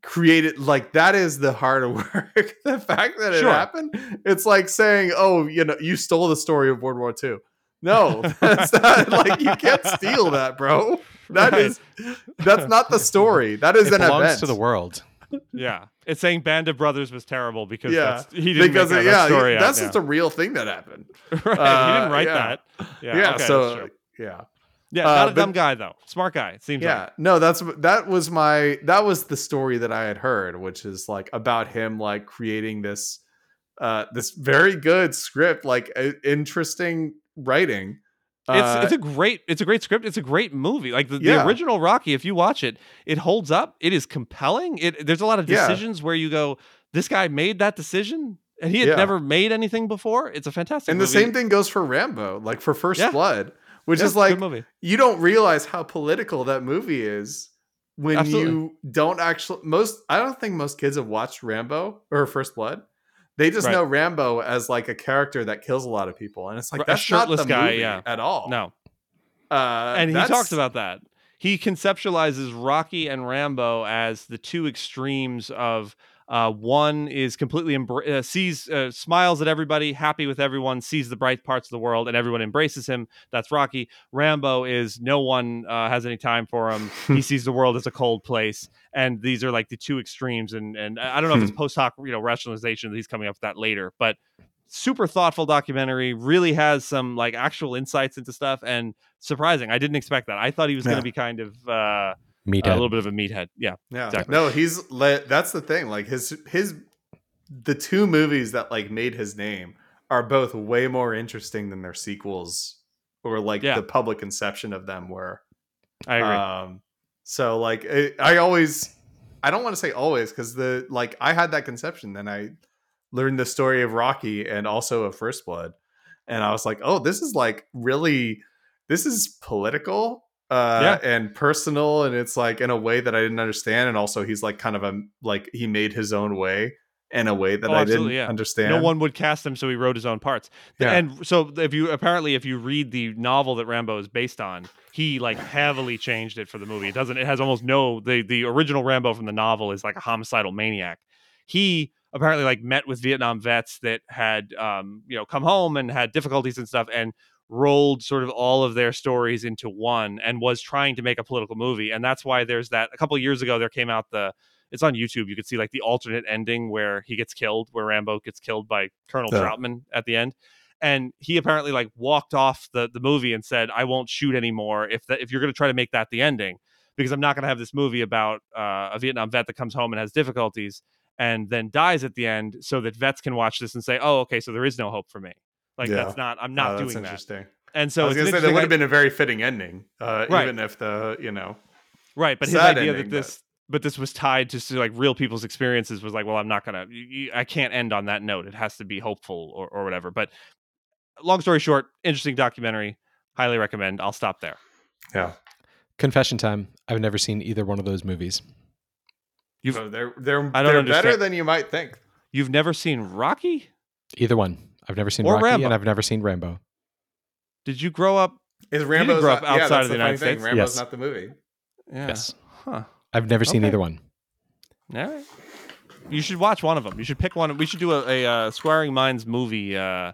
C: created like that is the hard <laughs> work. the fact that it
A: Sure.
C: happened, it's like saying, "Oh, you know, you stole the story of World War II." No, <laughs> that's not like you can't steal that, bro. That
A: Right.
C: is that's not the story. That is
B: It
C: an
B: belongs
C: event
B: to the world.
A: yeah. It's saying Band of Brothers was terrible because
C: Yeah,
A: that's, he didn't
C: because
A: make that,
C: yeah,
A: that story
C: that's
A: out.
C: just a real thing that happened. <laughs>
A: right. he
C: uh,
A: didn't write
C: yeah.
A: that. Yeah.
C: Yeah,
A: okay, that's
C: so yeah.
A: yeah,
C: uh,
A: not a
C: but-
A: dumb guy though. Smart guy. Seems
C: yeah
A: like.
C: no that's that was my that was the story that i had heard which is like about him like creating this uh this very good script like uh, interesting writing Uh,
A: it's a great it's a great script. It's a great movie. Like the,
C: Yeah.
A: the original Rocky, if you watch it, it holds up. It is compelling. It there's a lot of
C: Yeah.
A: decisions where you go, this guy made that decision, and he had
C: Yeah.
A: never made anything before. It's a fantastic.
C: and the
A: movie.
C: same thing goes for rambo like for first
A: Yeah.
C: blood which
A: Yeah,
C: is like you don't realize how political that movie is when
A: Absolutely.
C: you don't actually most I don't think most kids have watched Rambo or First Blood. They just
A: Right.
C: know Rambo as like a character that kills a lot of people, and it's like that's not the
A: guy,
C: movie
A: yeah.
C: at all.
A: No,
C: uh,
A: and he
C: that's-
A: talks about that. He conceptualizes Rocky and Rambo as the two extremes of uh, one is completely embra- uh, sees uh, smiles at everybody, happy with everyone, sees the bright parts of the world, and everyone embraces him. That's Rocky. Rambo is no one uh, has any time for him. he <laughs> sees the world as a cold place, and these are like the two extremes. And and I don't know if it's post hoc, you know, rationalization that he's coming up with that later, but super thoughtful documentary. Really has some like actual insights into stuff and surprising. I didn't expect that. I thought he was going to be kind of uh,
B: Meathead.
A: a little bit of a meathead. Yeah,
C: Yeah.
A: Exactly.
C: No, he's le- that's the thing. Like his his the two movies that like made his name are both way more interesting than their sequels or like
A: Yeah.
C: the public conception of them were.
A: I agree.
C: Um so like I, I always I don't want to say always cuz the like I had that conception then I learned the story of Rocky and also of First Blood and I was like, "Oh, this is like really this is political uh and personal and it's like in a way that I didn't understand and also he's like kind of a like he made his own way in a way that
A: Oh,
C: I didn't
A: yeah.
C: understand.
A: no one would cast him, so he wrote his own parts.
C: Yeah.
A: And so, if you apparently, if you read the novel that Rambo is based on, he like heavily changed it for the movie. It doesn't. It has almost no. The the original Rambo from the novel is like a homicidal maniac. He apparently like met with Vietnam vets that had um you know come home and had difficulties and stuff and rolled sort of all of their stories into one and was trying to make a political movie and that's why there's that a couple of years ago there came out the it's on YouTube. You could see like the alternate ending where he gets killed, where Rambo gets killed by Colonel. Trautman at the end. And he apparently like walked off the, the movie and said, "I won't shoot anymore if that if you're going to try to make that the ending, because I'm not going to have this movie about uh, a Vietnam vet that comes home and has difficulties and then dies at the end, so that vets can watch this and say, oh, okay, so there is no hope for me. Like
C: Yeah.
A: that's not I'm not
C: Oh, that's
A: doing that.
C: interesting.
A: And so
C: I was gonna say that would have been a very fitting ending, uh,
A: Right.
C: even if the you know
A: right but his idea
C: ending,
A: that this but this was tied to so, like real people's experiences was like well i'm not gonna you, you, i can't end on that note it has to be hopeful or, or whatever but long story short interesting documentary highly recommend i'll stop there
C: yeah.
B: Confession time. I've never seen either one of those movies.
A: You've-
C: So they're they're
A: I don't
C: they're better than you might think.
A: you've never seen rocky
B: Either one. I've never seen
A: Or
B: Rocky
A: Rambo.
B: and I've never seen Rambo.
A: did you grow up
C: Is Rambo
A: grow up outside
C: yeah,
A: of the
C: the
A: United
C: thing.
A: States?
C: Rambo's
B: Yes.
C: not the movie.
A: yeah
B: Yes.
A: huh
B: I've never seen
A: Okay.
B: either one.
A: all right you should watch one of them you should pick one we should do a, a uh, Esquiring minds movie uh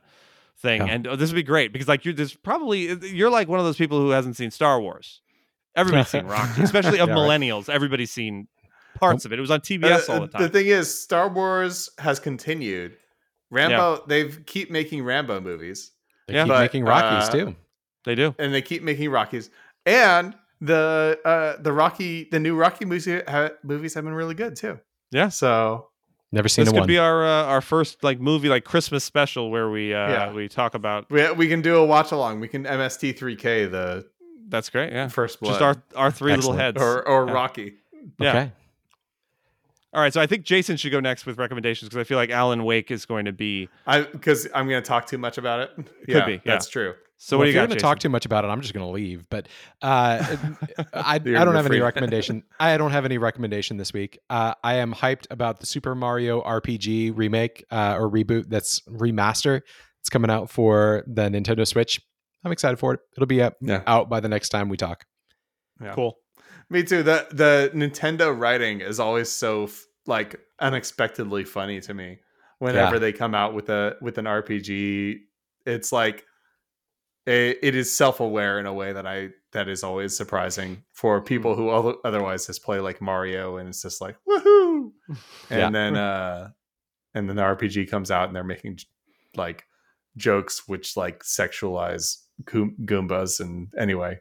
A: thing
B: Yeah.
A: and oh, this would be great because like you're there's probably you're like one of those people who hasn't seen star wars everybody's seen <laughs> rocky especially of
B: Yeah, right.
A: millennials everybody's seen parts of it it was on
C: Uh,
A: tbs all the time The
C: thing is, Star Wars has continued. Rambo, they've keep making Rambo movies,
B: They
A: Yeah.
B: keep
C: But,
B: making Rockies
C: uh,
B: too.
A: they do
C: and they keep making Rockies. And the uh the Rocky, the new Rocky movies ha- movies have been really good too.
A: Yeah.
C: So
B: Never seen
A: this
B: a
A: could
B: one.
A: be our uh, our first like movie like christmas special where we uh
C: Yeah.
A: we talk about
C: we we can do a watch along. We can MST3K the
A: that's great yeah
C: first blood
A: just our our three
B: Excellent.
A: little heads
C: or or
A: Yeah.
C: Rocky.
A: yeah.
B: Okay.
A: All right so i think jason should go next with recommendations because i feel like alan wake is going to be
C: I because I'm going to talk too much about it. yeah,
A: be, yeah.
C: That's true.
A: so
B: well,
A: what do
B: if
A: you
B: you're
A: got
B: going to talk too much about it, I'm just going to leave. But uh, <laughs> I, I don't
C: you're
B: have any
C: free.
B: recommendation. <laughs> I don't have any recommendation this week. Uh, I am hyped about the Super Mario RPG remake uh, or reboot that's remaster. It's coming out for the Nintendo Switch. I'm excited for it. It'll be up,
C: Yeah.
B: out by the next time we talk.
C: Yeah.
A: cool
C: Me too. The the Nintendo writing is always so f- like unexpectedly funny to me. Whenever
B: Yeah.
C: they come out with a with an RPG, it's like it, it is self aware in a way that I that is always surprising for people who other- otherwise just play like Mario and it's just like woohoo, <laughs> and
B: Yeah.
C: then uh and then the RPG comes out and they're making like jokes which like sexualize Goombas and anyway,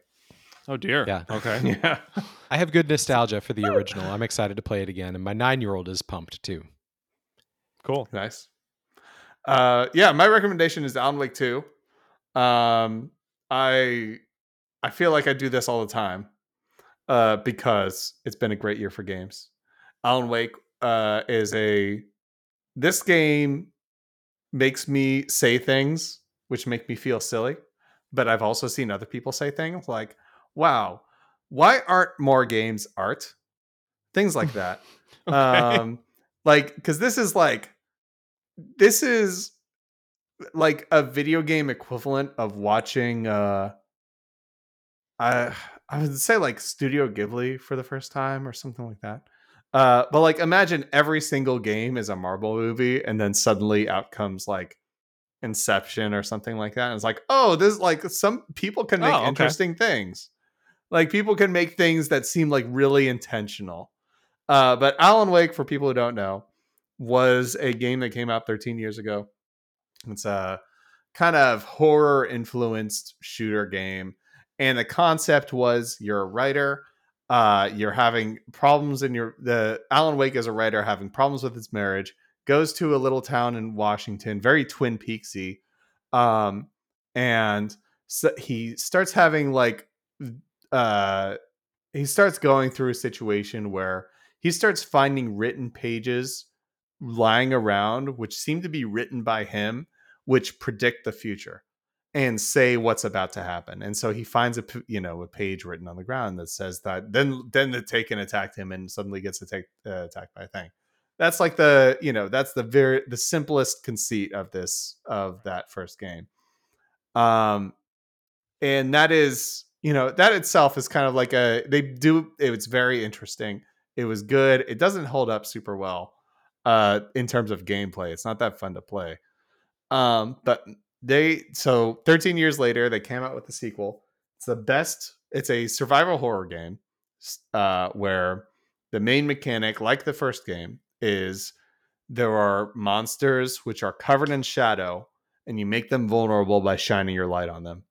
A: oh dear
B: Yeah. <laughs>
A: okay
C: yeah.
B: I have good nostalgia for the original. I'm excited to play it again, and my nine year old is pumped too.
A: cool
C: Nice. Uh, yeah, my recommendation is Alan Wake 2. Um, I I feel like I do this all the time uh, because it's been a great year for games. Alan Wake uh, is a this game makes me say things which make me feel silly, but I've also seen other people say things like, "Wow, why aren't more games art?" Things like <laughs> that.
A: Okay.
C: um like because this is like this is like a video game equivalent of watching uh i i would say like studio ghibli for the first time or something like that uh but like imagine every single game is a marvel movie and then suddenly out comes like inception or something like that and it's like oh this like some people can make
A: Oh, okay.
C: interesting things like people can make things that seem like really intentional uh, but Alan Wake, for people who don't know, was a game that came out 13 years ago. It's a kind of horror influenced shooter game. And the concept was you're a writer, uh, you're having problems in your the Alan Wake is a writer having problems with his marriage, goes to a little town in Washington, very Twin Peaksy. Um, and so he starts having like uh he starts going through a situation where he starts finding written pages lying around which seem to be written by him which predict the future and say what's about to happen. And so he finds a you know a page written on the ground that says that then then the taken attacked him and suddenly gets attacked uh, attacked by a thing. That's like the you know that's the very the simplest conceit of this of that first game. Um and that is you know that itself is kind of like a they do it's very interesting. It was good. It doesn't hold up super well uh in terms of gameplay. It's not that fun to play. Um but they so 13 years later they came out with the sequel. It's the best it's a survival horror game uh where the main mechanic like the first game is there are monsters which are covered in shadow and you make them vulnerable by shining your light on them.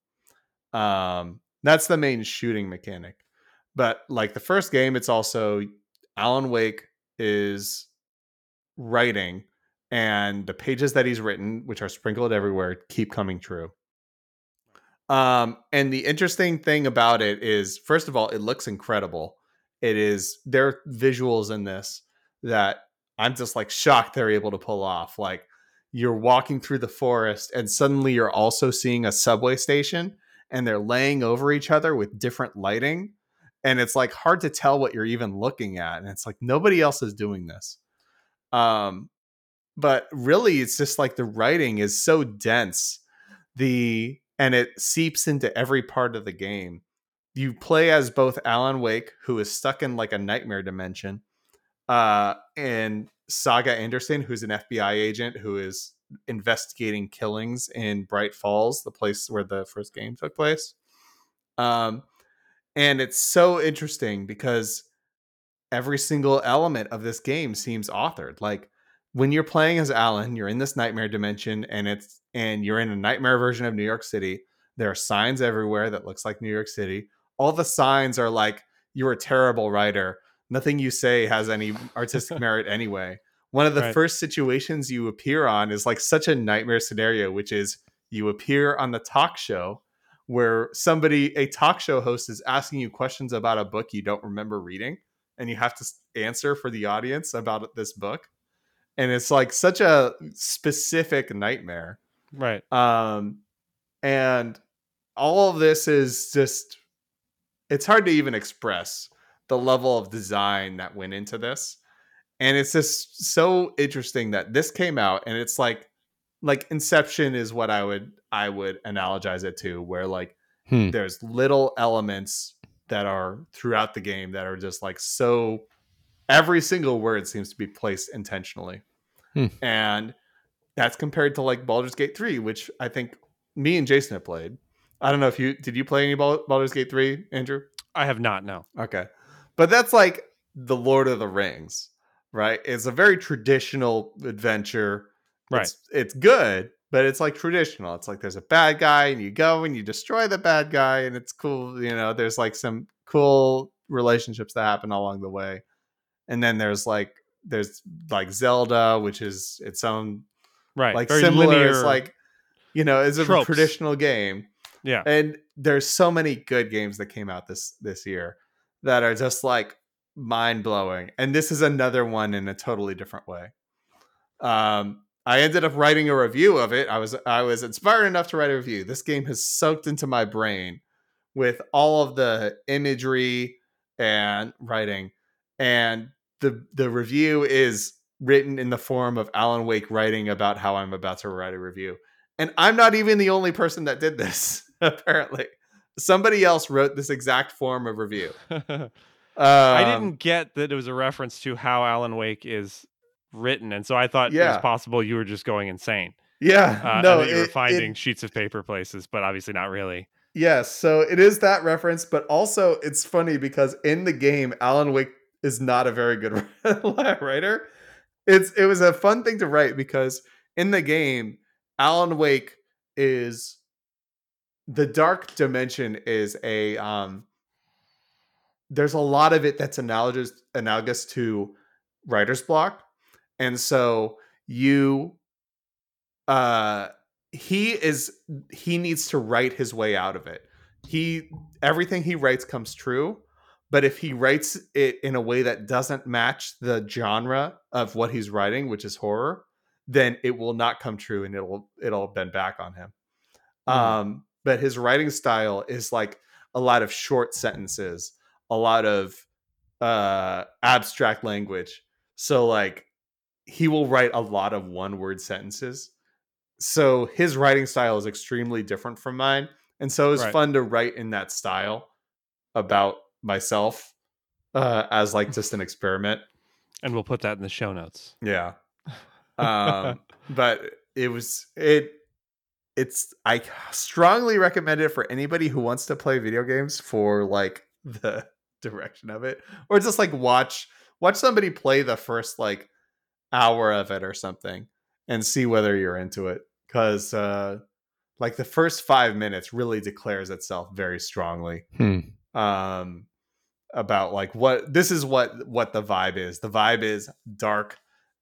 C: Um that's the main shooting mechanic. But like the first game it's also alan wake is writing and the pages that he's written which are sprinkled everywhere keep coming true. Um and the interesting thing about it is first of all it looks incredible. It is there are visuals in this that i'm just like shocked they're able to pull off. Like you're walking through the forest and suddenly you're also seeing a subway station and they're laying over each other with different lighting and it's like hard to tell what you're even looking at and it's like nobody else is doing this. Um but really it's just like the writing is so dense the and it seeps into every part of the game. You play as both alan wake who is stuck in like a nightmare dimension uh and saga anderson who's an fbi agent who is investigating killings in bright falls the place where the first game took place. Um and it's so interesting because every single element of this game seems authored. Like when you're playing as alan you're in this nightmare dimension and it's and you're in a nightmare version of new york city. There are signs everywhere that looks like new york city. All the signs are like you're a terrible writer. Nothing you say has any artistic <laughs> merit anyway one of the
A: Right.
C: first situations you appear on is like such a nightmare scenario which is you appear on the talk show where somebody a talk show host is asking you questions about a book you don't remember reading and you have to answer for the audience about this book and it's like such a specific nightmare
A: right.
C: um and all of this is just it's hard to even express the level of design that went into this and it's just so interesting that this came out and it's like like inception is what i would i would analogize it to where like
B: Hmm.
C: there's little elements that are throughout the game that are just like so every single word seems to be placed intentionally
B: Hmm.
C: and that's compared to like Baldur's Gate 3 which I think me and Jason have played I don't know if you did you play any Bal- Baldur's Gate 3 Andrew
A: I have not. No.
C: Okay. But that's like the Lord of the Rings, right? It's a very traditional adventure.
A: Right.
C: It's, it's good, but it's like traditional. It's like there's a bad guy and you go and you destroy the bad guy and it's cool. You know, there's like some cool relationships that happen along the way. And then there's like, there's like Zelda, which is its own
A: Right.
C: like
A: Very
C: similar.
A: linear.
C: It's like, you know, it's a
A: tropes.
C: traditional game
A: yeah.
C: and there's so many good games that came out this this year that are just like mind blowing and this is another one in a totally different way um I ended up writing a review of it. I was I was inspired enough to write a review. This game has soaked into my brain with all of the imagery and writing, and the the review is written in the form of Alan Wake writing about how I'm about to write a review. And I'm not even the only person that did this, <laughs> apparently. Somebody else wrote this exact form of review. <laughs>
A: I
C: Um,
A: didn't get that it was a reference to how Alan Wake is written, and so I thought it was possible you were just going insane.
C: Yeah,
A: Uh,
C: no,
A: you were finding
C: it-
A: sheets of paper places, but obviously not really.
C: Yes, so it is that reference, but also it's funny because in the game, Alan Wake is not a very good <laughs> writer. It's it was a fun thing to write because in the game, Alan Wake is the dark dimension is a um there's a lot of it that's analogous analogous to writer's block. And so you uh he is he needs to write his way out of it. He everything he writes comes true, but if he writes it in a way that doesn't match the genre of what he's writing, which is horror, then it will not come true and it'll it'll bend back on him.
A: Hmm.
C: Um but his writing style is like a lot of short sentences, a lot of uh abstract language. So like he will write a lot of one word sentences. So his writing style is extremely different from mine. And so it's
A: Right.
C: fun to write in that style about myself uh, as like just an <laughs> experiment.
A: And we'll put that in the show notes.
C: Yeah. <laughs> Um, but it was it it's I strongly recommend it for anybody who wants to play video games for like the direction of it or just like watch watch somebody play the first like hour of it or something and see whether you're into it cuz uh like the first 5 minutes really declares itself very strongly
B: Hmm.
C: um about like what this is what what the vibe is the vibe is dark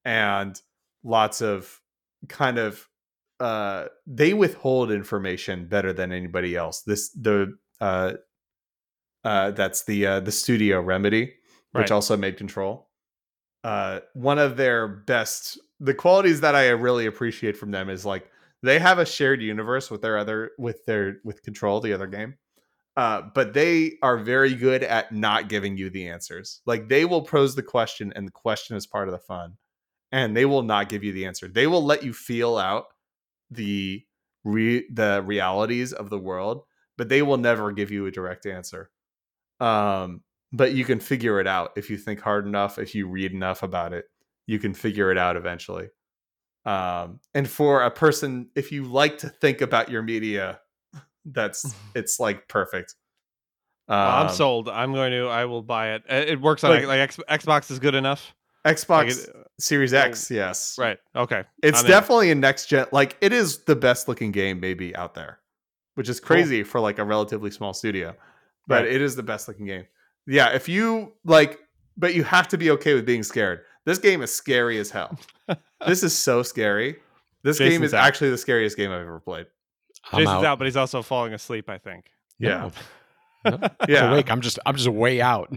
C: and lots of kind of uh they withhold information better than anybody else this the uh uh that's the uh the studio remedy which
A: Right.
C: also made control uh one of their best the qualities that i really appreciate from them is like they have a shared universe with their other with their with control the other game uh, but they are very good at not giving you the answers. Like they will pose the question, and the question is part of the fun, and they will not give you the answer. They will let you feel out the re- the realities of the world, but they will never give you a direct answer. Um, but you can figure it out if you think hard enough, if you read enough about it, you can figure it out eventually. Um, and for a person, if you like to think about your media, that's <laughs> it's like perfect.
A: Well, I'm
C: Um,
A: sold. I'm going to. I will buy it. Uh, It works on
C: Like-
A: like, X, Xbox is good enough.
C: Xbox
A: Like it-
C: Series
A: well,
C: X, yes,
A: Right. Okay.
C: It's
A: I'm in.
C: definitely a next gen. Like it is the best looking game maybe out there, which is crazy for like a relatively small studio, but
A: Right.
C: it is the best looking game. Yeah, if you like, but you have to be okay with being scared. This game is scary as hell. <laughs> this is so scary. This game is
A: out.
C: actually the scariest game I've ever played.
B: I'm
A: Jason's
B: out.
A: out. but he's also falling asleep. I think.
C: Yeah,
B: No, I'm <laughs>
C: yeah.
B: awake. I'm just I'm just way out.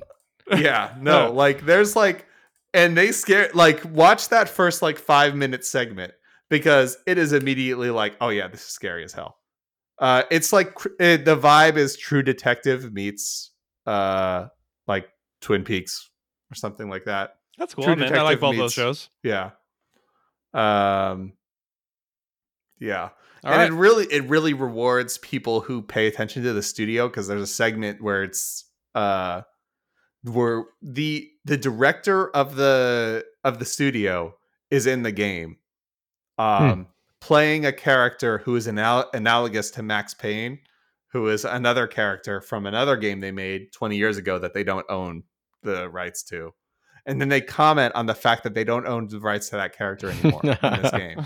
C: yeah no <laughs> like there's like and they scare like watch that first like five minute segment because it is immediately like oh yeah this is scary as hell uh it's like it, the vibe is true detective meets uh like twin peaks or something like that
A: That's cool.
C: True
A: I'm. I like
C: Detective
A: both those shows.
C: yeah um yeah
A: All
C: and
A: right.
C: it really it really rewards people who pay attention to the studio because there's a segment where it's uh where the the director of the of the studio is in the game um playing a character who is anal- analogous to Max Payne who is another character from another game they made 20 years ago that they don't own the rights to and then they comment on the fact that they don't own the rights to that character anymore in this <laughs> game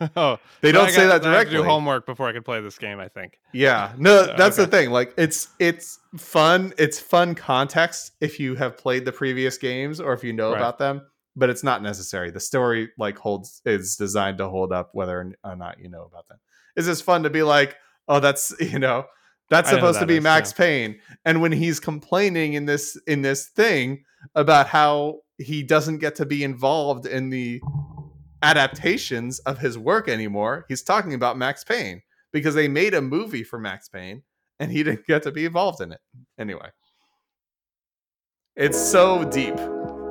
C: <laughs>
A: oh,
C: they don't say
A: got-
C: that
A: then I
C: directly
A: Do homework before I could play this game. I think.
C: yeah no that's the thing like it's it's fun it's fun context if you have played the previous games or if you know
A: Right.
C: about them but it's not necessary the story like holds is designed to hold up whether or not you know about them it's just fun to be like oh that's <laughs> you know that's
A: I know
C: supposed to be
A: is,
C: max
A: yeah.
C: payne and when he's complaining in this in this thing about how he doesn't get to be involved in the adaptations of his work anymore. He's talking about Max Payne because they made a movie for Max Payne and he didn't get to be involved in it. Anyway, it's so deep.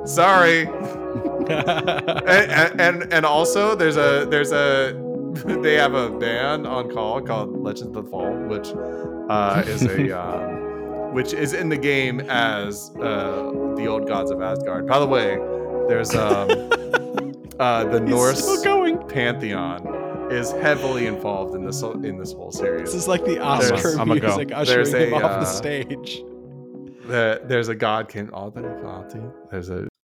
C: Sorry. <laughs> and, and, and also there's a there's a <laughs> they have a band on call called Legends of the Fall, which uh, is a <laughs> um, which is in the game as uh, the old gods of Asgard. By the way, there's um, uh, the Norse
B: going.
C: pantheon is heavily involved in this in this whole series.
B: This is like the Oscar
A: go.
B: music ushering
C: There's
B: him
C: a,
B: off the
C: uh,
B: stage.
C: The, there's a god can all that There's a